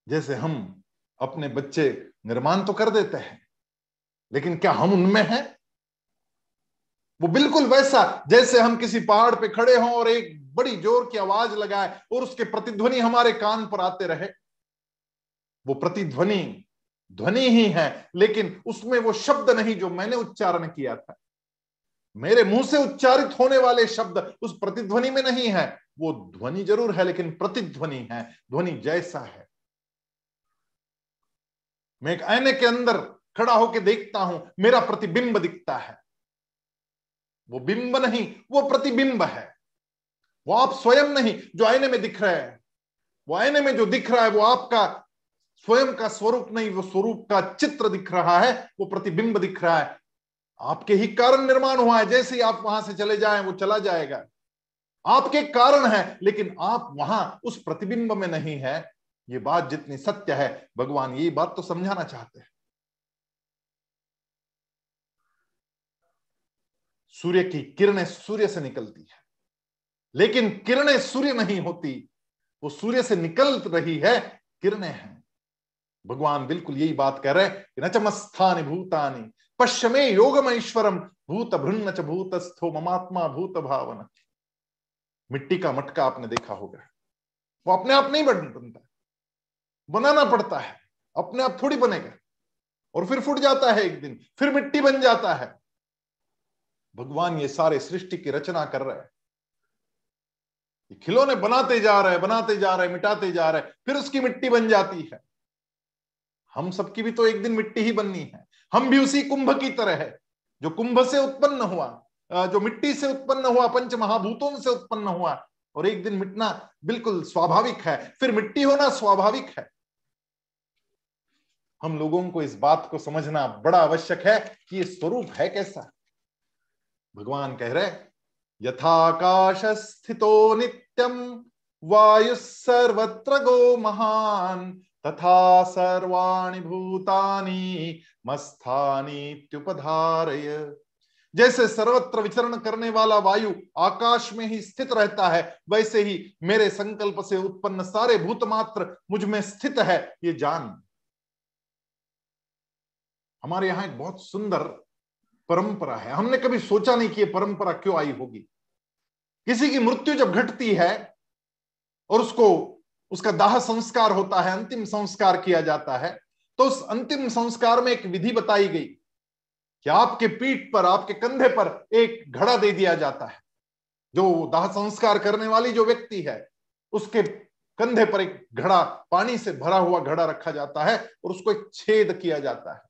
जैसे हम अपने बच्चे निर्माण तो कर देते हैं, लेकिन क्या हम उनमें हैं? वो बिल्कुल वैसा जैसे हम किसी पहाड़ पे खड़े हों और एक बड़ी ज़ोर की आवाज़ लगाए और उसके प्रतिध्वनि हमारे कान पर आते रहे। वो प्रतिध्वनि, ध्वनि ही है, लेकिन उसमें वो शब्द नहीं जो मैंने उच्चारण किया था। मेरे मुँह से उच्चारित होने वाले शब्द उस प्रतिध्वनि में नहीं है। वो ध्वनि ज़रूर है, लेकिन प्रतिध्वनि है। ध्वनि जैसा है। मैं एक आईने के अंदर खड़ा होकर देखता हूँ, मेरा प्रतिबिंब दिखता है। वो बिंब नहीं, वो प्रतिबिंब है। वो आप स्वयं नहीं, जो आईने में दिख रहे हैं। वो आईने में जो दिख रहा है, वो आपका स्वयं का स्वरूप नहीं, वो स्वरूप का चित्र दिख रहा है, वो प्रतिबिंब दिख रहा है। आपके ही कारण निर्माण हुआ है, जैसे ही आप वहाँ से चले जाए, वो चला जाएगा। आपके कारण है, लेकिन आप वहाँ उस प्रतिबिंब में नहीं है। ये बात जितनी सत्य है, भगवान ये बात तो समझाना चाहते हैं। सूर्य की किरणें सूर्य से निकलती है। लेकिन किरणें सूर्य नहीं होती, वो सूर्य से निकल रही है, किरणें हैं। भगवान बिल्कुल यही बात कह रहे हैं न भूतानी पश्चिमे योगमेश्वरम भूत भृन्न च भूतस्थो ममात्मा भूत भावन। मिट्टी का मटका आपने देखा होगा। वो अपने आप नहीं बन बनता। बनाना पड़ता है। अपने आप थोड़ी बनेगा। और फिर फूट जाता है एक दिन। फिर मिट्टी बन जाता है। भगवान ये सारे सृष्टि की रचना कर रहे हैं। खिलौने बनाते जा रहे बनाते जा रहे मिटाते जा रहे फिर उसकी मिट्टी बन जाती है। हम सबकी भी तो एक दिन मिट्टी ही बननी है। हम भी उसी कुंभ की तरह है, जो कुंभ से उत्पन्न हुआ जो मिट्टी से उत्पन्न हुआ पंच महाभूतों से उत्पन्न हुआ, और एक दिन मिटना बिल्कुल स्वाभाविक है। फिर मिट्टी होना स्वाभाविक है। हम लोगों को इस बात को समझना बड़ा आवश्यक है कि ये स्वरूप है कैसा? भगवान कह रहे यथाकाश स्थितो नित्यम वायु सर्वत्र गो महान तथा सर्वाणि भूतानि मस्थानीत्युपधारय जैसे सर्वत्र विचरण करने वाला वायु आकाश में ही स्थित रहता है, वैसे ही मेरे संकल्प से उत्पन्न सारे भूत मात्र मुझमें स्थित है, ये जान। हमारे यहाँ एक बहुत सुंदर परंपरा है। हमने कभी सोचा नहीं कि ये परंपरा क्यों आई होगी। किसी की मृत्यु जब घटती है और उसको, उसका दाह संस्कार होता है, अंतिम संस्कार किया जाता है तो उस अंतिम संस्कार में एक विधि बताई गई कि आपके पीठ पर, आपके कंधे पर एक घड़ा दे दिया जाता है। जो दाह संस्कार करने वाली जो व्यक्ति है, उसके कंधे पर एक घड़ा, पानी से भरा हुआ घड़ा रखा जाता है और उसको एक छेद किया जाता है।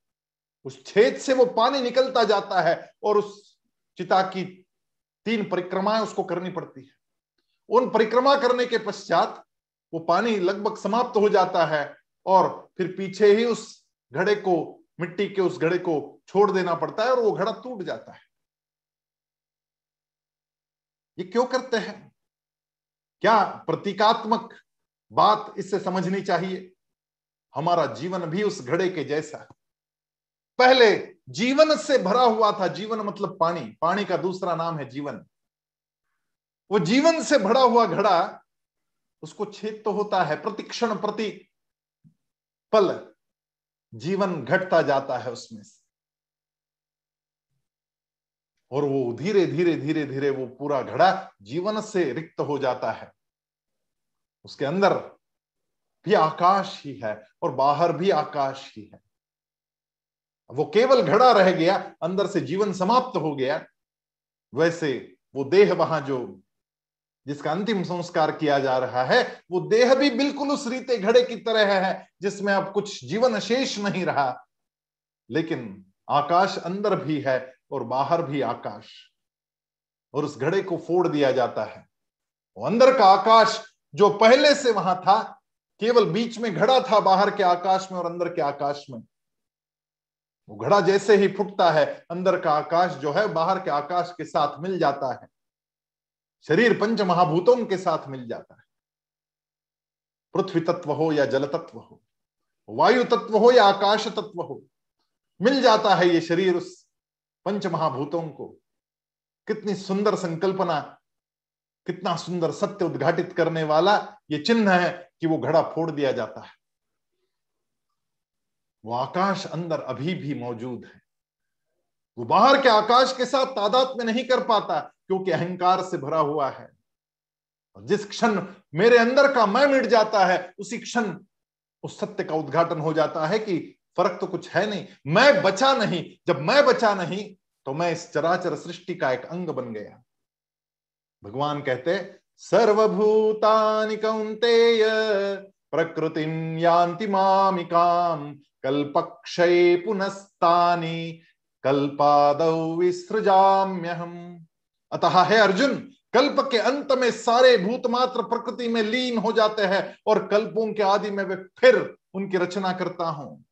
उस छेद से वो पानी निकलता जाता है और उस चिता की तीन परिक्रमाएँ उसको करनी पड़ती है। उन परिक्रमा करने के पश्चात वो पानी लगभग समाप्त हो जाता है और फिर पीछे ही उस घड़े को, मिट्टी के उस घड़े को छोड़ देना पड़ता है और वो घड़ा टूट जाता है। ये क्यों करते हैं? क्या प्रतीकात्मक बात इससे समझनी चाहिए? हमारा जीवन भी उस घड़े के जैसा। है पहले जीवन से भरा हुआ था जीवन मतलब पानी। पानी का दूसरा नाम है जीवन। वो जीवन से भरा हुआ घड़ा, उसको छेद तो होता है प्रतिक्षण प्रति पल। जीवन घटता जाता है उसमें से। और वो धीरे धीरे धीरे धीरे वो पूरा घड़ा जीवन से रिक्त हो जाता है। उसके अंदर भी आकाश ही है और बाहर भी आकाश ही है। वो केवल घड़ा रह गया, अंदर से जीवन समाप्त हो गया। वैसे वो देह वहाँ जो, जिसका अंतिम संस्कार किया जा रहा है, वो देह भी बिल्कुल उस रीते घड़े की तरह है, जिसमें अब कुछ जीवन शेष नहीं रहा। लेकिन आकाश अंदर भी है और बाहर भी आकाश, और उस घड़े को फोड़ दिया जाता है। वो अंदर का आकाश जो पहले से वहाँ था, केवल बीच में घड़ा था, बाहर के आकाश में और अंदर के आकाश में। वो घड़ा जैसे ही फुटता है, अंदर का आकाश जो है, बाहर के आकाश के साथ मिल जाता है। शरीर पंच महाभूतों के साथ मिल जाता है। पृथ्वी तत्व हो या जल तत्व हो, वायु तत्व हो या आकाश तत्व हो, मिल जाता है ये शरीर उस पंच महाभूतों को। कितनी सुंदर संकल्पना, कितना सुंदर सत्य उद्घाटित करने वाला ये चिन्ह है कि वो घड़ा फोड़ दिया जाता है। वो आकाश अंदर अभी भी मौजूद है। वो बाहर के आकाश के साथ तादाद में नहीं कर पाता, क्योंकि अहंकार से भरा हुआ है। और जिस क्षण मेरे अंदर का मैं मिट जाता है, उसी क्षण उस सत्य का उद्घाटन हो जाता है कि फ़र्क तो कुछ है नहीं। मैं बचा नहीं, जब मैं बचा नहीं तो मैं इस चराचर सृष्टि का एक अंग बन गया। भगवान कहते, सर्वभूतानि कौंतेय प्रकृतिम यान्ति मामिकाम कल्पक्षय पुनस्तानि, कल्पादौ विसृजाम्यहम। अतः है अर्जुन, कल्प के अंत में सारे भूत मात्र प्रकृति में लीन हो जाते हैं और कल्पों के आदि में वे फिर उनकी रचना करता हूँ।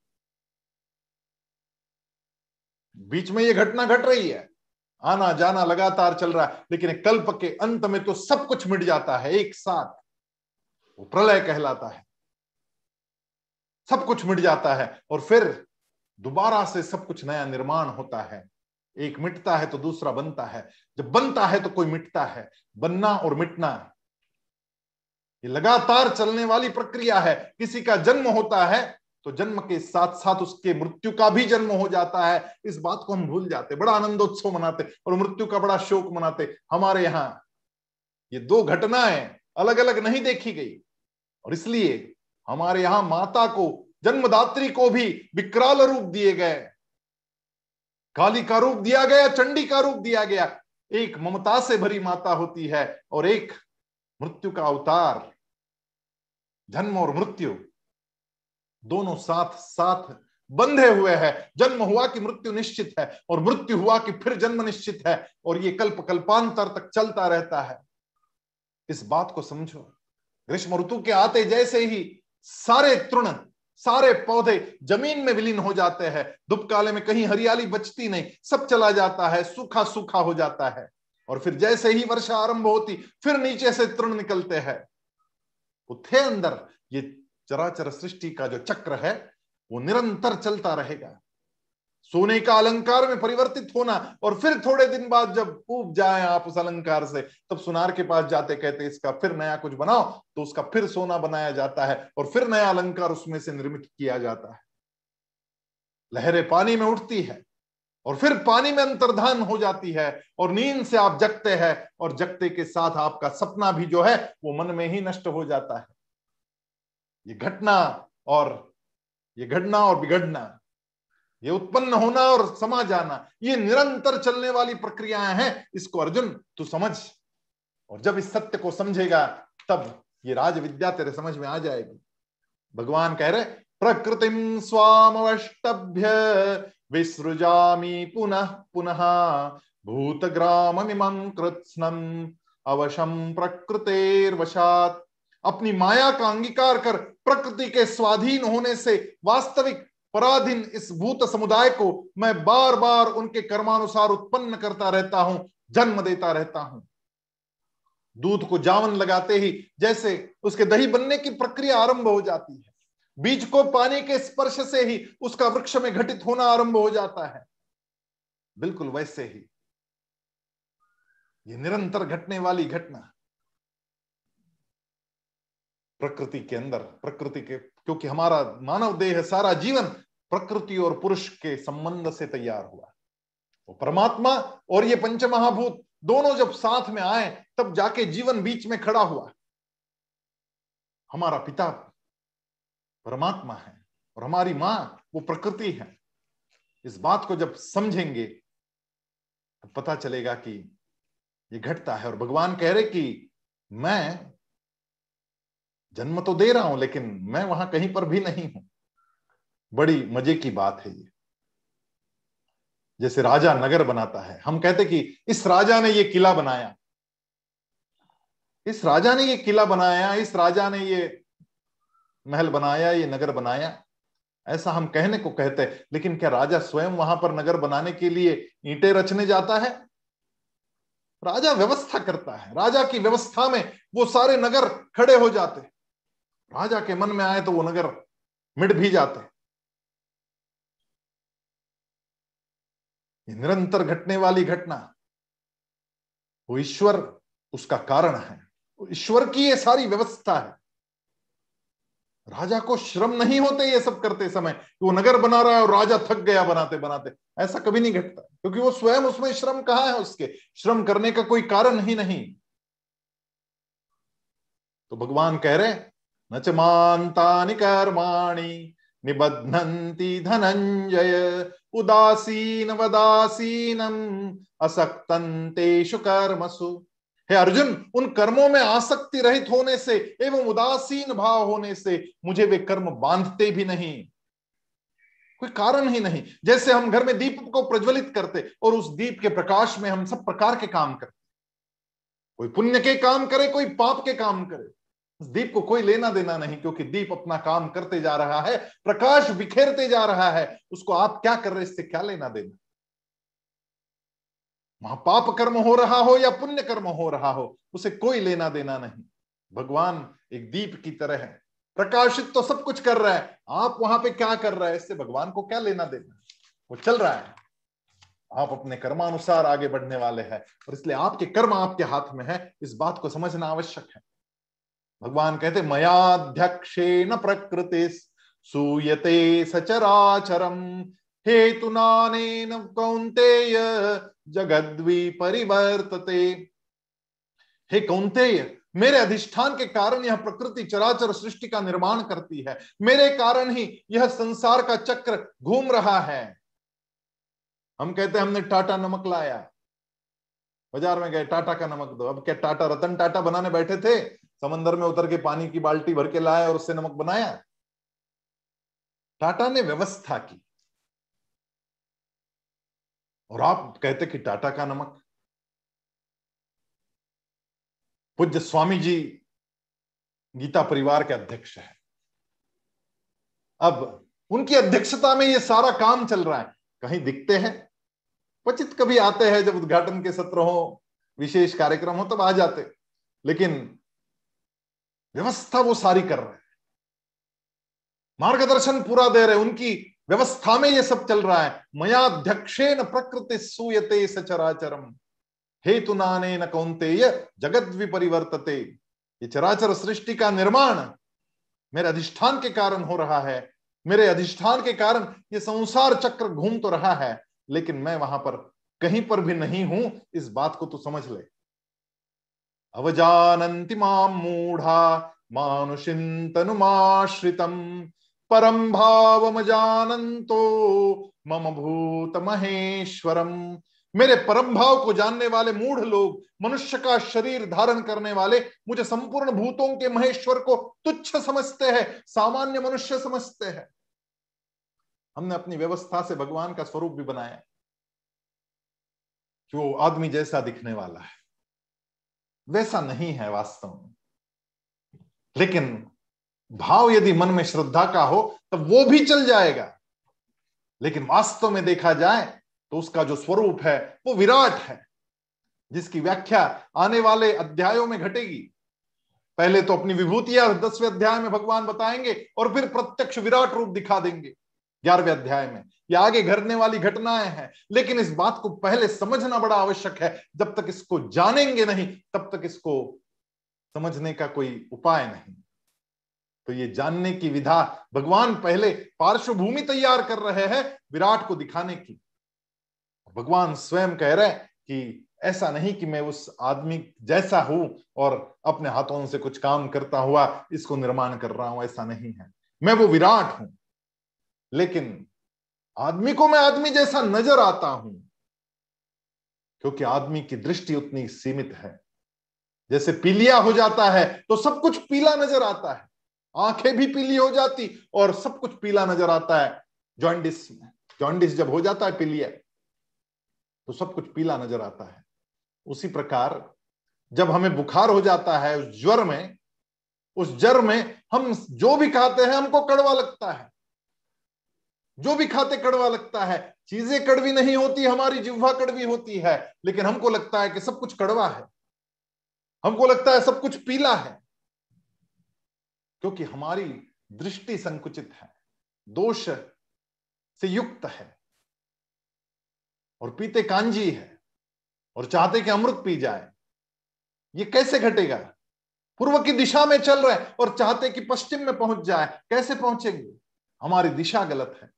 बीच में ये घटना घट रही है। आना जाना लगातार चल रहा है, लेकिन कल्प के अंत में तो सब कुछ मिट जाता है, एक साथ। वो प्रलय कहलाता है। सब कुछ मिट जाता है और फिर दोबारा से सब कुछ नया निर्माण होता है। एक मिटता है तो दूसरा बनता है। जब बनता है तो कोई मिटता है। बनना और मिटना। ये लगातार चलने वाली प्रक्रिया है। किसी का जन्म होता है तो जन्म के साथ साथ उसके मृत्यु का भी जन्म हो जाता है। इस बात को हम भूल जाते। बड़ा आनंदोत्सव मनाते और मृत्यु का बड़ा शोक मनाते। हमारे यहाँ ये दो घटनाएँ अलग अलग नहीं देखी गई। और इसलिए हमारे यहाँ माता को, जन्मदात्री को भी विकराल रूप दिए गए। काली का रूप दिया गया, चंडी का रूप दिया गया। एक ममता से भरी माता होती है और एक मृत्यु का अवतार, जन्म और मृत्यु, दोनों साथ साथ बंधे हुए हैं। जन्म हुआ कि मृत्यु निश्चित है और मृत्यु हुआ कि फिर जन्म निश्चित है और ये कल्प कल्पांतर तक चलता रहता है। इस बात को समझो। ग्रीष्म ऋतु के आते जैसे ही सारे तृण, सारे पौधे ज़मीन में विलीन हो जाते हैं। दुपकाले में कहीं हरियाली बचती नहीं, सब चला जाता है सूखा सूखा हो जाता है। और फिर जैसे ही वर्षा आरंभ होती, फिर नीचे से तृण निकलते हैं। वो थे अंदर, ये चराचर सृष्टि का जो चक्र है, वो निरंतर चलता रहेगा। सोने का अलंकार में परिवर्तित होना और फिर थोड़े दिन बाद जब उब जाए आप उस अलंकार से, तब सुनार के पास जाते कहते इसका फिर नया कुछ बनाओ तो उसका फिर सोना बनाया जाता है और फिर नया अलंकार उसमें से निर्मित किया जाता है। लहरें पानी में उठती है और फिर पानी में अंतर्धान हो जाती है और नींद से आप जगते हैं और जगते के साथ आपका सपना भी जो है वो मन में ही नष्ट हो जाता है। ये घटना और ये घटना और बिगड़ना ये उत्पन्न होना और समा जाना, ये निरंतर चलने वाली प्रक्रियाएँ हैं। इसको अर्जुन, तू समझ। और जब इस सत्य को समझेगा, तब ये राज विद्या तेरे समझ में आ जाएगी। भगवान कह रहे, प्रकृति स्वामवष्टभ्य, विसृजामी पुनः पुनः, भूतग्राममिमं कृत्स्नम अवशम प्रकृतेर्वशात। अपनी माया का अंगीकार कर, प्रकृति के स्वाधीन होने से वास्तविक पराधीन इस भूत समुदाय को मैं बार बार उनके कर्मानुसार उत्पन्न करता रहता हूँ, जन्म देता रहता हूँ। दूध को जावन लगाते ही जैसे उसके दही बनने की प्रक्रिया आरंभ हो जाती है, बीज को पानी के स्पर्श से ही उसका वृक्ष में घटित होना आरंभ हो जाता है। बिल्कुल वैसे ही। ये निरंतर घटने वाली घटना प्रकृति के अंदर, प्रकृति के, क्योंकि हमारा मानव देह, सारा जीवन प्रकृति और पुरुष के संबंध से तैयार हुआ। वो परमात्मा और ये पंच महाभूत दोनों जब साथ में आए, तब जाके जीवन बीच में खड़ा हुआ। हमारा पिता परमात्मा है और हमारी माँ वो प्रकृति है। इस बात को जब समझेंगे तो पता चलेगा कि ये घटता है और भगवान कह रहे कि मैं जन्म तो दे रहा हूँ, लेकिन मैं वहाँ कहीं पर भी नहीं हूँ। बड़ी मज़े की बात है ये। जैसे राजा नगर बनाता है। हम कहते कि इस राजा ने ये किला बनाया। इस राजा ने ये किला बनाया, इस राजा ने ये महल बनाया, ये नगर बनाया। ऐसा हम कहने को कहते हैं। लेकिन क्या राजा स्वयं वहाँ पर नगर बनाने के लिए ईंटें रचने जाता है? राजा व्यवस्था करता है। राजा की व्यवस्था में वो सारे नगर खड़े हो जाते। राजा के मन में आए तो वो नगर मिट भी जाते। निरंतर घटने वाली घटना, वो ईश्वर उसका कारण है। ईश्वर की ये सारी व्यवस्था है। राजा को श्रम नहीं होते ये सब करते समय कि वो नगर बना रहा है और राजा थक गया बनाते बनाते। ऐसा कभी नहीं घटता, क्योंकि वो स्वयं उसमें श्रम कहा है उसके? श्रम करने का कोई कारण ही नहीं। तो भगवान कह रहे न च मांतानि कर्माणि। निबध्नन्ति धनंजय उदासीन वदासीनम कर्मसु। हे अर्जुन, उन कर्मों में आसक्ति रहित होने से एवं उदासीन भाव होने से मुझे वे कर्म बांधते भी नहीं। कोई कारण ही नहीं। जैसे हम घर में दीप को प्रज्वलित करते और उस दीप के प्रकाश में हम सब प्रकार के काम करते। कोई पुण्य के काम करे, कोई पाप के काम करे। दीप को कोई लेना देना नहीं, क्योंकि दीप अपना काम करते जा रहा है, प्रकाश बिखेरते जा रहा है। उसको आप क्या कर रहे इससे क्या लेना देना? वहाँ पाप कर्म हो रहा हो या पुण्य कर्म हो रहा हो, उसे कोई लेना देना नहीं। भगवान एक दीप की तरह है। प्रकाशित तो सब कुछ कर रहा है। आप वहाँ पे क्या कर रहा है? इससे भगवान को क्या लेना देना? वो चल रहा है। आप अपने कर्मानुसार आगे बढ़ने वाले हैं, और इसलिए आपके कर्म आपके हाथ में है। इस बात को समझना आवश्यक है। भगवान कहते मयाध्यक्षे न प्रकृति सूयते सचराचरम। हेतुनानेन कौंतेय जगद्वी परिवर्तते हे कौंतेय मेरे अधिष्ठान के कारण यह प्रकृति चराचर सृष्टि का निर्माण करती है। मेरे कारण ही यह संसार का चक्र घूम रहा है। हम कहते हैं हमने टाटा नमक लाया। बाज़ार में गए, टाटा का नमक दो। अब क्या टाटा, रतन टाटा बनाने बैठे थे? समंदर में उतर के पानी की बाल्टी भर के लाया और उससे नमक बनाया। टाटा ने व्यवस्था की। और आप कहते कि टाटा का नमक। पूज्य स्वामी जी गीता परिवार के अध्यक्ष है। अब उनकी अध्यक्षता में ये सारा काम चल रहा है। कहीं दिखते हैं, क्वचित कभी आते हैं जब उद्घाटन के सत्र हो, विशेष कार्यक्रम हो, तब आ जाते। लेकिन व्यवस्था वो सारी कर रहे हैं। मार्गदर्शन पूरा दे रहे उनकी व्यवस्था में ये सब चल रहा है। मयाध्यक्षेन प्रकृति सूयते सचराचरम। हेतु नाने न कौनते जगत विपरिवर्तते। ये चराचर सृष्टि का निर्माण मेरे अधिष्ठान के कारण हो रहा है। मेरे अधिष्ठान के कारण ये संसार चक्र घूम तो रहा है, लेकिन मैं वहाँ पर कहीं पर भी नहीं हूँ, इस बात को तो समझ ले। अवजानन्ति माम मूढ़ा, मानुषिन्तनुमाश्रितम्। परम भावमजानन्तो मम भूत महेश्वरम मेरे परम भाव को जानने वाले मूढ़ लोग, मनुष्य का शरीर धारण करने वाले, मुझे संपूर्ण भूतों के महेश्वर को तुच्छ समझते हैं, सामान्य मनुष्य समझते हैं। हमने अपनी व्यवस्था से भगवान का स्वरूप भी बनाया कि वो आदमी जैसा दिखने वाला है। वैसा नहीं है वास्तव में। लेकिन भाव यदि मन में श्रद्धा का हो तो वो भी चल जाएगा। लेकिन वास्तव में देखा जाए तो उसका जो स्वरूप है, वो विराट है, जिसकी व्याख्या आने वाले अध्यायों में घटेगी। पहले तो अपनी विभूतियाँ दसवें अध्याय में भगवान बताएँगे और फिर प्रत्यक्ष विराट रूप दिखा देंगे। ग्यारहवें अध्याय में ये आगे घटने वाली घटनाएँ हैं, लेकिन इस बात को पहले समझना बड़ा आवश्यक है। जब तक इसको जानेंगे नहीं, तब तक इसको समझने का कोई उपाय नहीं। तो ये जानने की विधा भगवान पहले पार्श्वभूमि तैयार कर रहे हैं विराट को दिखाने की। भगवान स्वयं कह रहे कि ऐसा नहीं कि मैं उस आदमी जैसा हूँ और अपने हाथों से कुछ काम करता हुआ इसको निर्माण कर रहा हूँ, ऐसा नहीं है। मैं वो विराट हूँ। लेकिन आदमी को मैं आदमी जैसा नज़र आता हूँ, क्योंकि आदमी की दृष्टि उतनी सीमित है। जैसे पीलिया हो जाता है तो सब कुछ पीला नज़र आता है। आँखें भी पीली हो जाती और सब कुछ पीला नज़र आता है। जॉन्डिस जॉन्डिस जब हो जाता है पीलिया तो सब कुछ पीला नज़र आता है। उसी प्रकार जब हमें बुखार हो जाता है उस ज्वर में, उस जर में हम जो भी खाते हैं, हमको कड़वा लगता है। जो भी खाते कड़वा लगता है, चीज़ें कड़वी नहीं होती, हमारी जिह्वा कड़वी होती है, लेकिन हमको लगता है कि सब कुछ कड़वा है। हमको लगता है सब कुछ पीला है, क्योंकि हमारी दृष्टि संकुचित है, दोष से युक्त है, और पीते कांजी है, और चाहते कि अमृत पी जाए। ये कैसे घटेगा? पूर्व की दिशा में चल रहे और चाहते कि पश्चिम में पहुँच जाए, कैसे पहुँचेंगे? हमारी दिशा गलत है।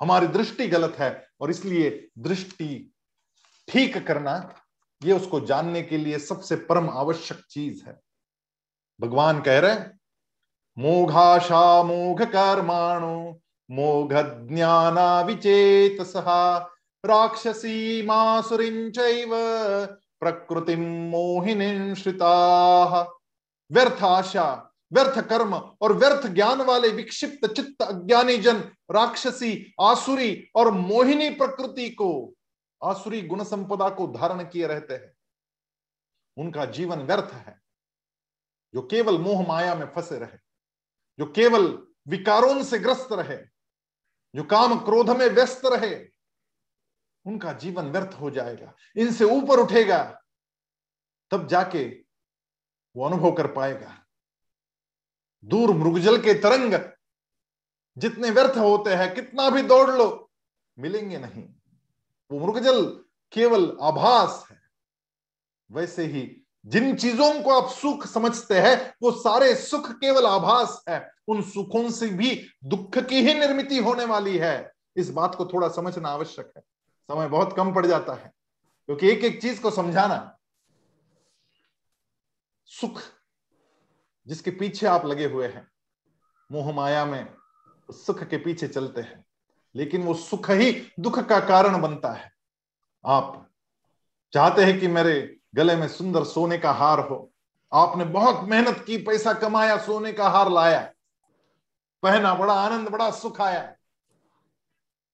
हमारी दृष्टि गलत है और इसलिए दृष्टि ठीक करना, ये उसको जानने के लिए सबसे परम आवश्यक चीज़ है। भगवान कह रहे मोघाशा मोघ कर्माणु, मोघ ज्ञाना विचेत राक्षसी मासुरिंच प्रकृति मोहिनी श्रिता। व्यर्थ आशा व्यर्थ कर्म और व्यर्थ ज्ञान वाले विक्षिप्त चित्त अज्ञानी जन, राक्षसी, आसुरी और मोहिनी प्रकृति को, आसुरी गुण संपदा को धारण किए रहते हैं। उनका जीवन व्यर्थ है, जो केवल मोह माया में फंसे रहे, जो केवल विकारों से ग्रस्त रहे, जो काम क्रोध में व्यस्त रहे, उनका जीवन व्यर्थ हो जाएगा, इनसे ऊपर उठेगा, तब जाके वो अनुभव कर पाएगा। दूर मृगजल के तरंग जितने व्यर्थ होते हैं, कितना भी दौड़ लो, मिलेंगे नहीं। वो मृगजल केवल आभास है। वैसे ही जिन चीज़ों को आप सुख समझते हैं, वो सारे सुख केवल आभास है। उन सुखों से भी दुख की ही निर्मित होने वाली है। इस बात को थोड़ा समझना आवश्यक है। समय बहुत कम पड़ जाता है, क्योंकि एक एक चीज़ को समझाना। सुख जिसके पीछे आप लगे हुए हैं, मोह माया में सुख के पीछे चलते हैं। लेकिन वो सुख ही दुख का कारण बनता है। आप चाहते हैं कि मेरे गले में सुंदर सोने का हार हो। आपने बहुत मेहनत की, पैसा कमाया, सोने का हार लाया। पहना बड़ा आनंद, बड़ा सुख आया।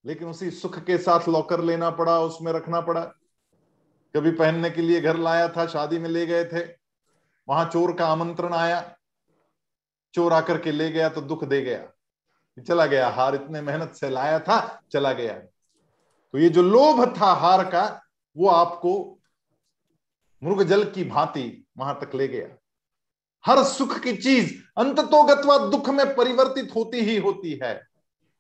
लेकिन उसी सुख के साथ लॉकर लेना पड़ा, उसमें रखना पड़ा। कभी पहनने के लिए घर लाया था, शादी में ले गए थे। वहाँ चोर का आमंत्रण आया। चोर आकर के ले गया तो दुख दे गया। चला गया, हार इतने मेहनत से लाया था, चला गया। तो ये जो लोभ था हार का, वो आपको मृग जल की भांति वहाँ तक ले गया। हर सुख की चीज़ अंततोगतवा दुख में परिवर्तित होती ही होती है।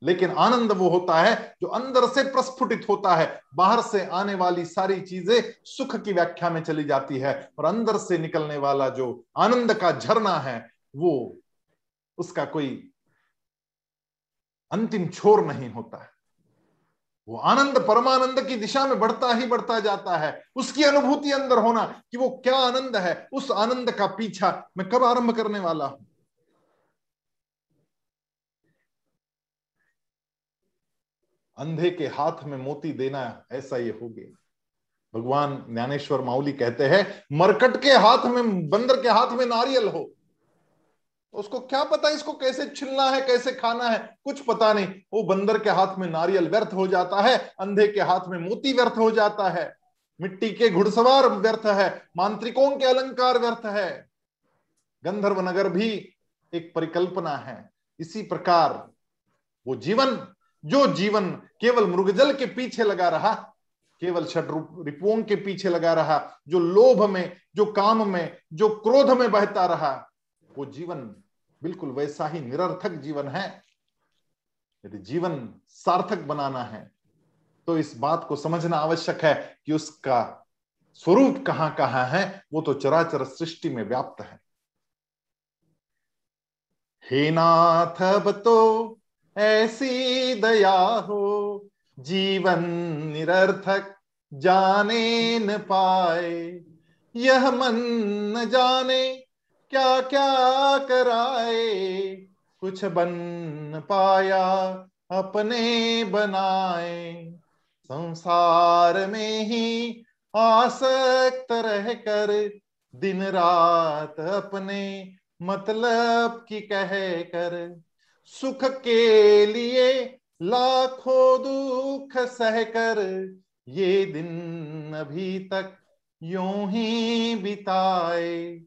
लेकिन आनंद वो होता है जो अंदर से प्रस्फुटित होता है। बाहर से आने वाली सारी चीज़ें सुख की व्याख्या में चली जाती है। और अंदर से निकलने वाला जो आनंद का झरना है, वो उसका कोई अंतिम छोर नहीं होता है। वो आनंद, परमानंद की दिशा में बढ़ता ही बढ़ता जाता है। उसकी अनुभूति अंदर होना कि वो क्या आनंद है, उस आनंद का पीछा मैं कब आरंभ करने वाला हूँ। अंधे के हाथ में मोती देना ऐसा ये हो गया। भगवान ज्ञानेश्वर माउली कहते हैं, मरकट के हाथ में, बंदर के हाथ में नारियल हो। उसको क्या पता इसको कैसे छिलना है, कैसे खाना है? कुछ पता नहीं। वो बंदर के हाथ में नारियल व्यर्थ हो जाता है, अंधे के हाथ में मोती व्यर्थ हो जाता है। मिट्टी के घुड़सवार व्यर्थ है, मांत्रिकों के अलंकार व्यर्थ है। गंधर्व नगर भी एक परिकल्पना है। इसी प्रकार वो जीवन, जो जीवन केवल मृगजल के पीछे लगा रहा, केवल छठ रिपुओं के पीछे लगा रहा, जो लोभ में, जो काम में, जो क्रोध में बहता रहा वो जीवन बिल्कुल वैसा ही निरर्थक जीवन है। यदि जीवन सार्थक बनाना है तो इस बात को समझना आवश्यक है कि उसका स्वरूप कहाँ कहाँ है, वो तो चराचर सृष्टि में व्याप्त है। हे नाथ, अब तो ऐसी दया हो, जीवन निरर्थक जाने न पाए, यह मन न जाने क्या क्या कराए? कुछ बन पाया अपने बनाए। संसार में ही आसक्त रहकर दिन रात अपने मतलब की कह कर सुख के लिए लाखों दुख सहकर ये दिन अभी तक यूँ ही बिताए।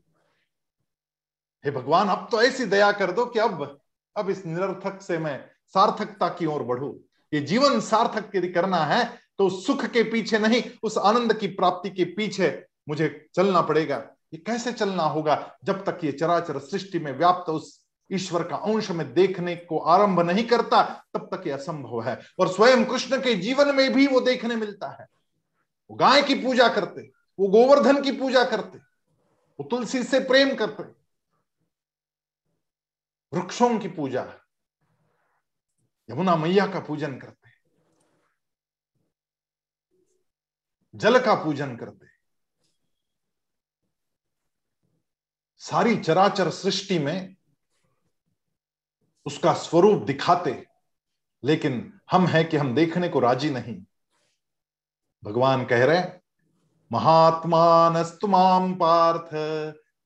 हे भगवान, अब तो ऐसी दया कर दो कि अब अब इस निरर्थक से मैं सार्थकता की ओर बढ़ू। ये जीवन सार्थक यदि करना है तो सुख के पीछे नहीं, उस आनंद की प्राप्ति के पीछे मुझे चलना पड़ेगा। ये कैसे चलना होगा जब तक ये चराचर सृष्टि में व्याप्त उस ईश्वर का अंश में देखने को आरंभ नहीं करता, तब तक ये असंभव है। और स्वयं कृष्ण के जीवन में भी वो देखने मिलता है। वो गाय की पूजा करते, वो गोवर्धन की पूजा करते, वो तुलसी से प्रेम करते वृक्षों की पूजा यमुना मैया का पूजन करते जल का पूजन करते सारी चराचर सृष्टि में उसका स्वरूप दिखाते लेकिन हम हैं कि हम देखने को राज़ी नहीं। भगवान कह रहे महात्मा महात्मानस्तुमाम पार्थ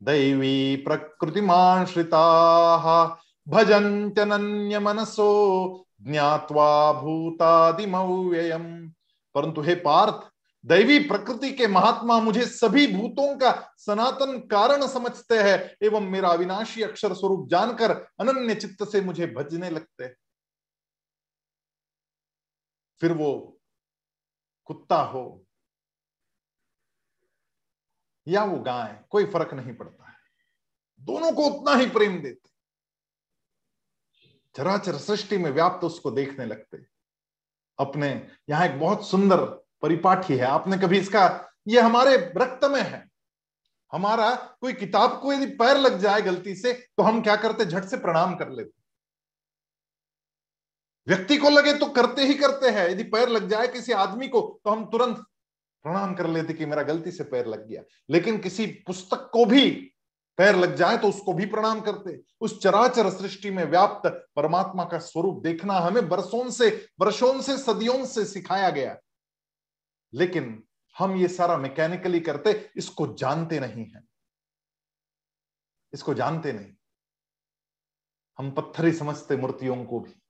दैवी प्रकृतिमाश्रिता भजन्त्यनन्य मनसो ज्ञावा भूतादिमव्ययम। परंतु हे पार्थ, दैवी प्रकृति के महात्मा मुझे सभी भूतों का सनातन कारण समझते हैं, एवं मेरा अविनाशी अक्षर स्वरूप जानकर अनन्य चित्त से मुझे भजने लगते फिर वो कुत्ता हो या वो गाय, कोई फ़र्क नहीं पड़ता है। दोनों को उतना ही प्रेम देते। चराचर सृष्टि में व्याप्त उसको देखने लगते। अपने, यहाँ एक बहुत सुंदर परिपाठी है। आपने कभी इसका, ये हमारे रक्त में है। हमारा कोई किताब को यदि पैर लग जाए गलती से तो हम क्या करते? झट से प्रणाम कर लेते। व्यक्ति को लगे तो करते ही करते हैं। यदि पैर लग जाए किसी आदमी को तो हम तुरंत प्रणाम कर लेते कि मेरा गलती से पैर लग गया। लेकिन किसी पुस्तक को भी पैर लग जाए तो उसको भी प्रणाम करते। उस चराचर सृष्टि में व्याप्त परमात्मा का स्वरूप देखना हमें बरसों से वर्षों से, सदियों से सिखाया गया। लेकिन हम ये सारा मैकेनिकली करते, इसको जानते नहीं है। इसको जानते नहीं। हम पत्थर ही समझते मूर्तियों को भी।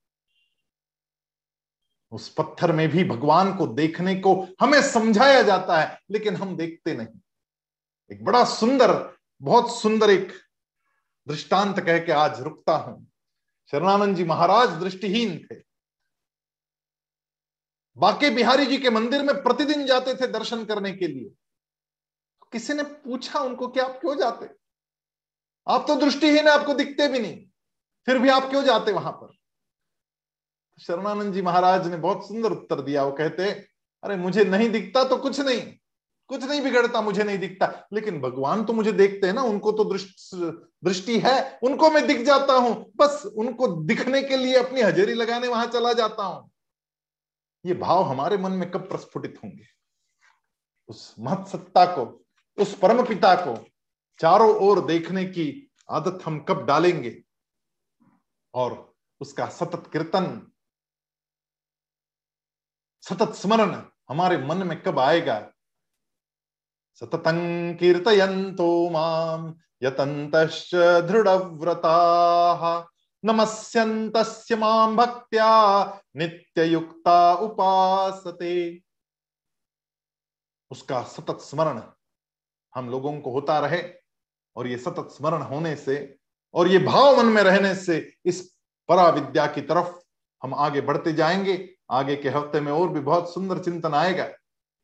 उस पत्थर में भी भगवान को देखने को हमें समझाया जाता है, लेकिन हम देखते नहीं। एक बड़ा सुंदर, बहुत सुंदर एक दृष्टांत कह के आज रुकता हूँ। शरणानंद जी महाराज दृष्टिहीन थे। बाके बिहारी जी के मंदिर में प्रतिदिन जाते थे दर्शन करने के लिए। किसी ने पूछा उनको कि आप क्यों जाते? आप तो दृष्टिहीन है, आपको दिखते भी नहीं। फिर भी आप क्यों जाते वहाँ पर? शरणानंद जी महाराज ने बहुत सुंदर उत्तर दिया। वो कहते, अरे, मुझे नहीं दिखता तो कुछ नहीं। कुछ नहीं बिगड़ता, मुझे नहीं दिखता। लेकिन भगवान तो मुझे देखते हैं ना, उनको तो दृष्टि है, उनको मैं दिख जाता हूँ। बस उनको दिखने के लिए अपनी हजेरी लगाने वहाँ चला जाता हूँ। ये भाव हमारे मन में कब प्रस्फुटित होंगे? उस महत्सत्ता को, उस परम पिता को चारों ओर देखने की आदत हम कब डालेंगे? और उसका सतत कीर्तन सतत स्मरण, हमारे मन में कब आएगा? सततं माम यतंत दृढ़व्रता, नमस्यन्तस्य माँ भक्त्या नित्ययुक्ता उपासते। उसका सतत स्मरण हम लोगों को होता रहे और ये सतत स्मरण होने से और ये भाव मन में रहने से इस परा विद्या की तरफ़ हम आगे बढ़ते जाएँगे। आगे के हफ़्ते में और भी बहुत सुंदर चिंतन आएगा,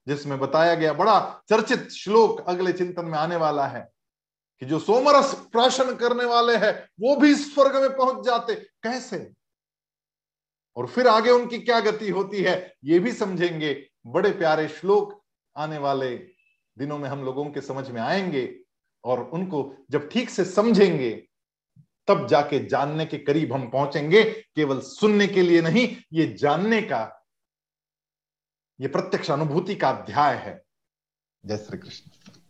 जिसमें बताया गया बड़ा चर्चित श्लोक अगले चिंतन में आने वाला है, कि जो सोमरस प्राशन करने वाले हैं, वो भी स्वर्ग में पहुँच जाते। कैसे? और फिर आगे उनकी क्या गति होती है, ये भी समझेंगे। बड़े प्यारे श्लोक आने वाले दिनों में हम लोगों के समझ में आएँगे, और उनको जब ठीक से समझेंगे तब जाके जानने के करीब हम पहुँचेंगे, केवल सुनने के लिए नहीं, ये जानने का, ये प्रत्यक्ष अनुभूति का अध्याय है। जय श्री कृष्ण।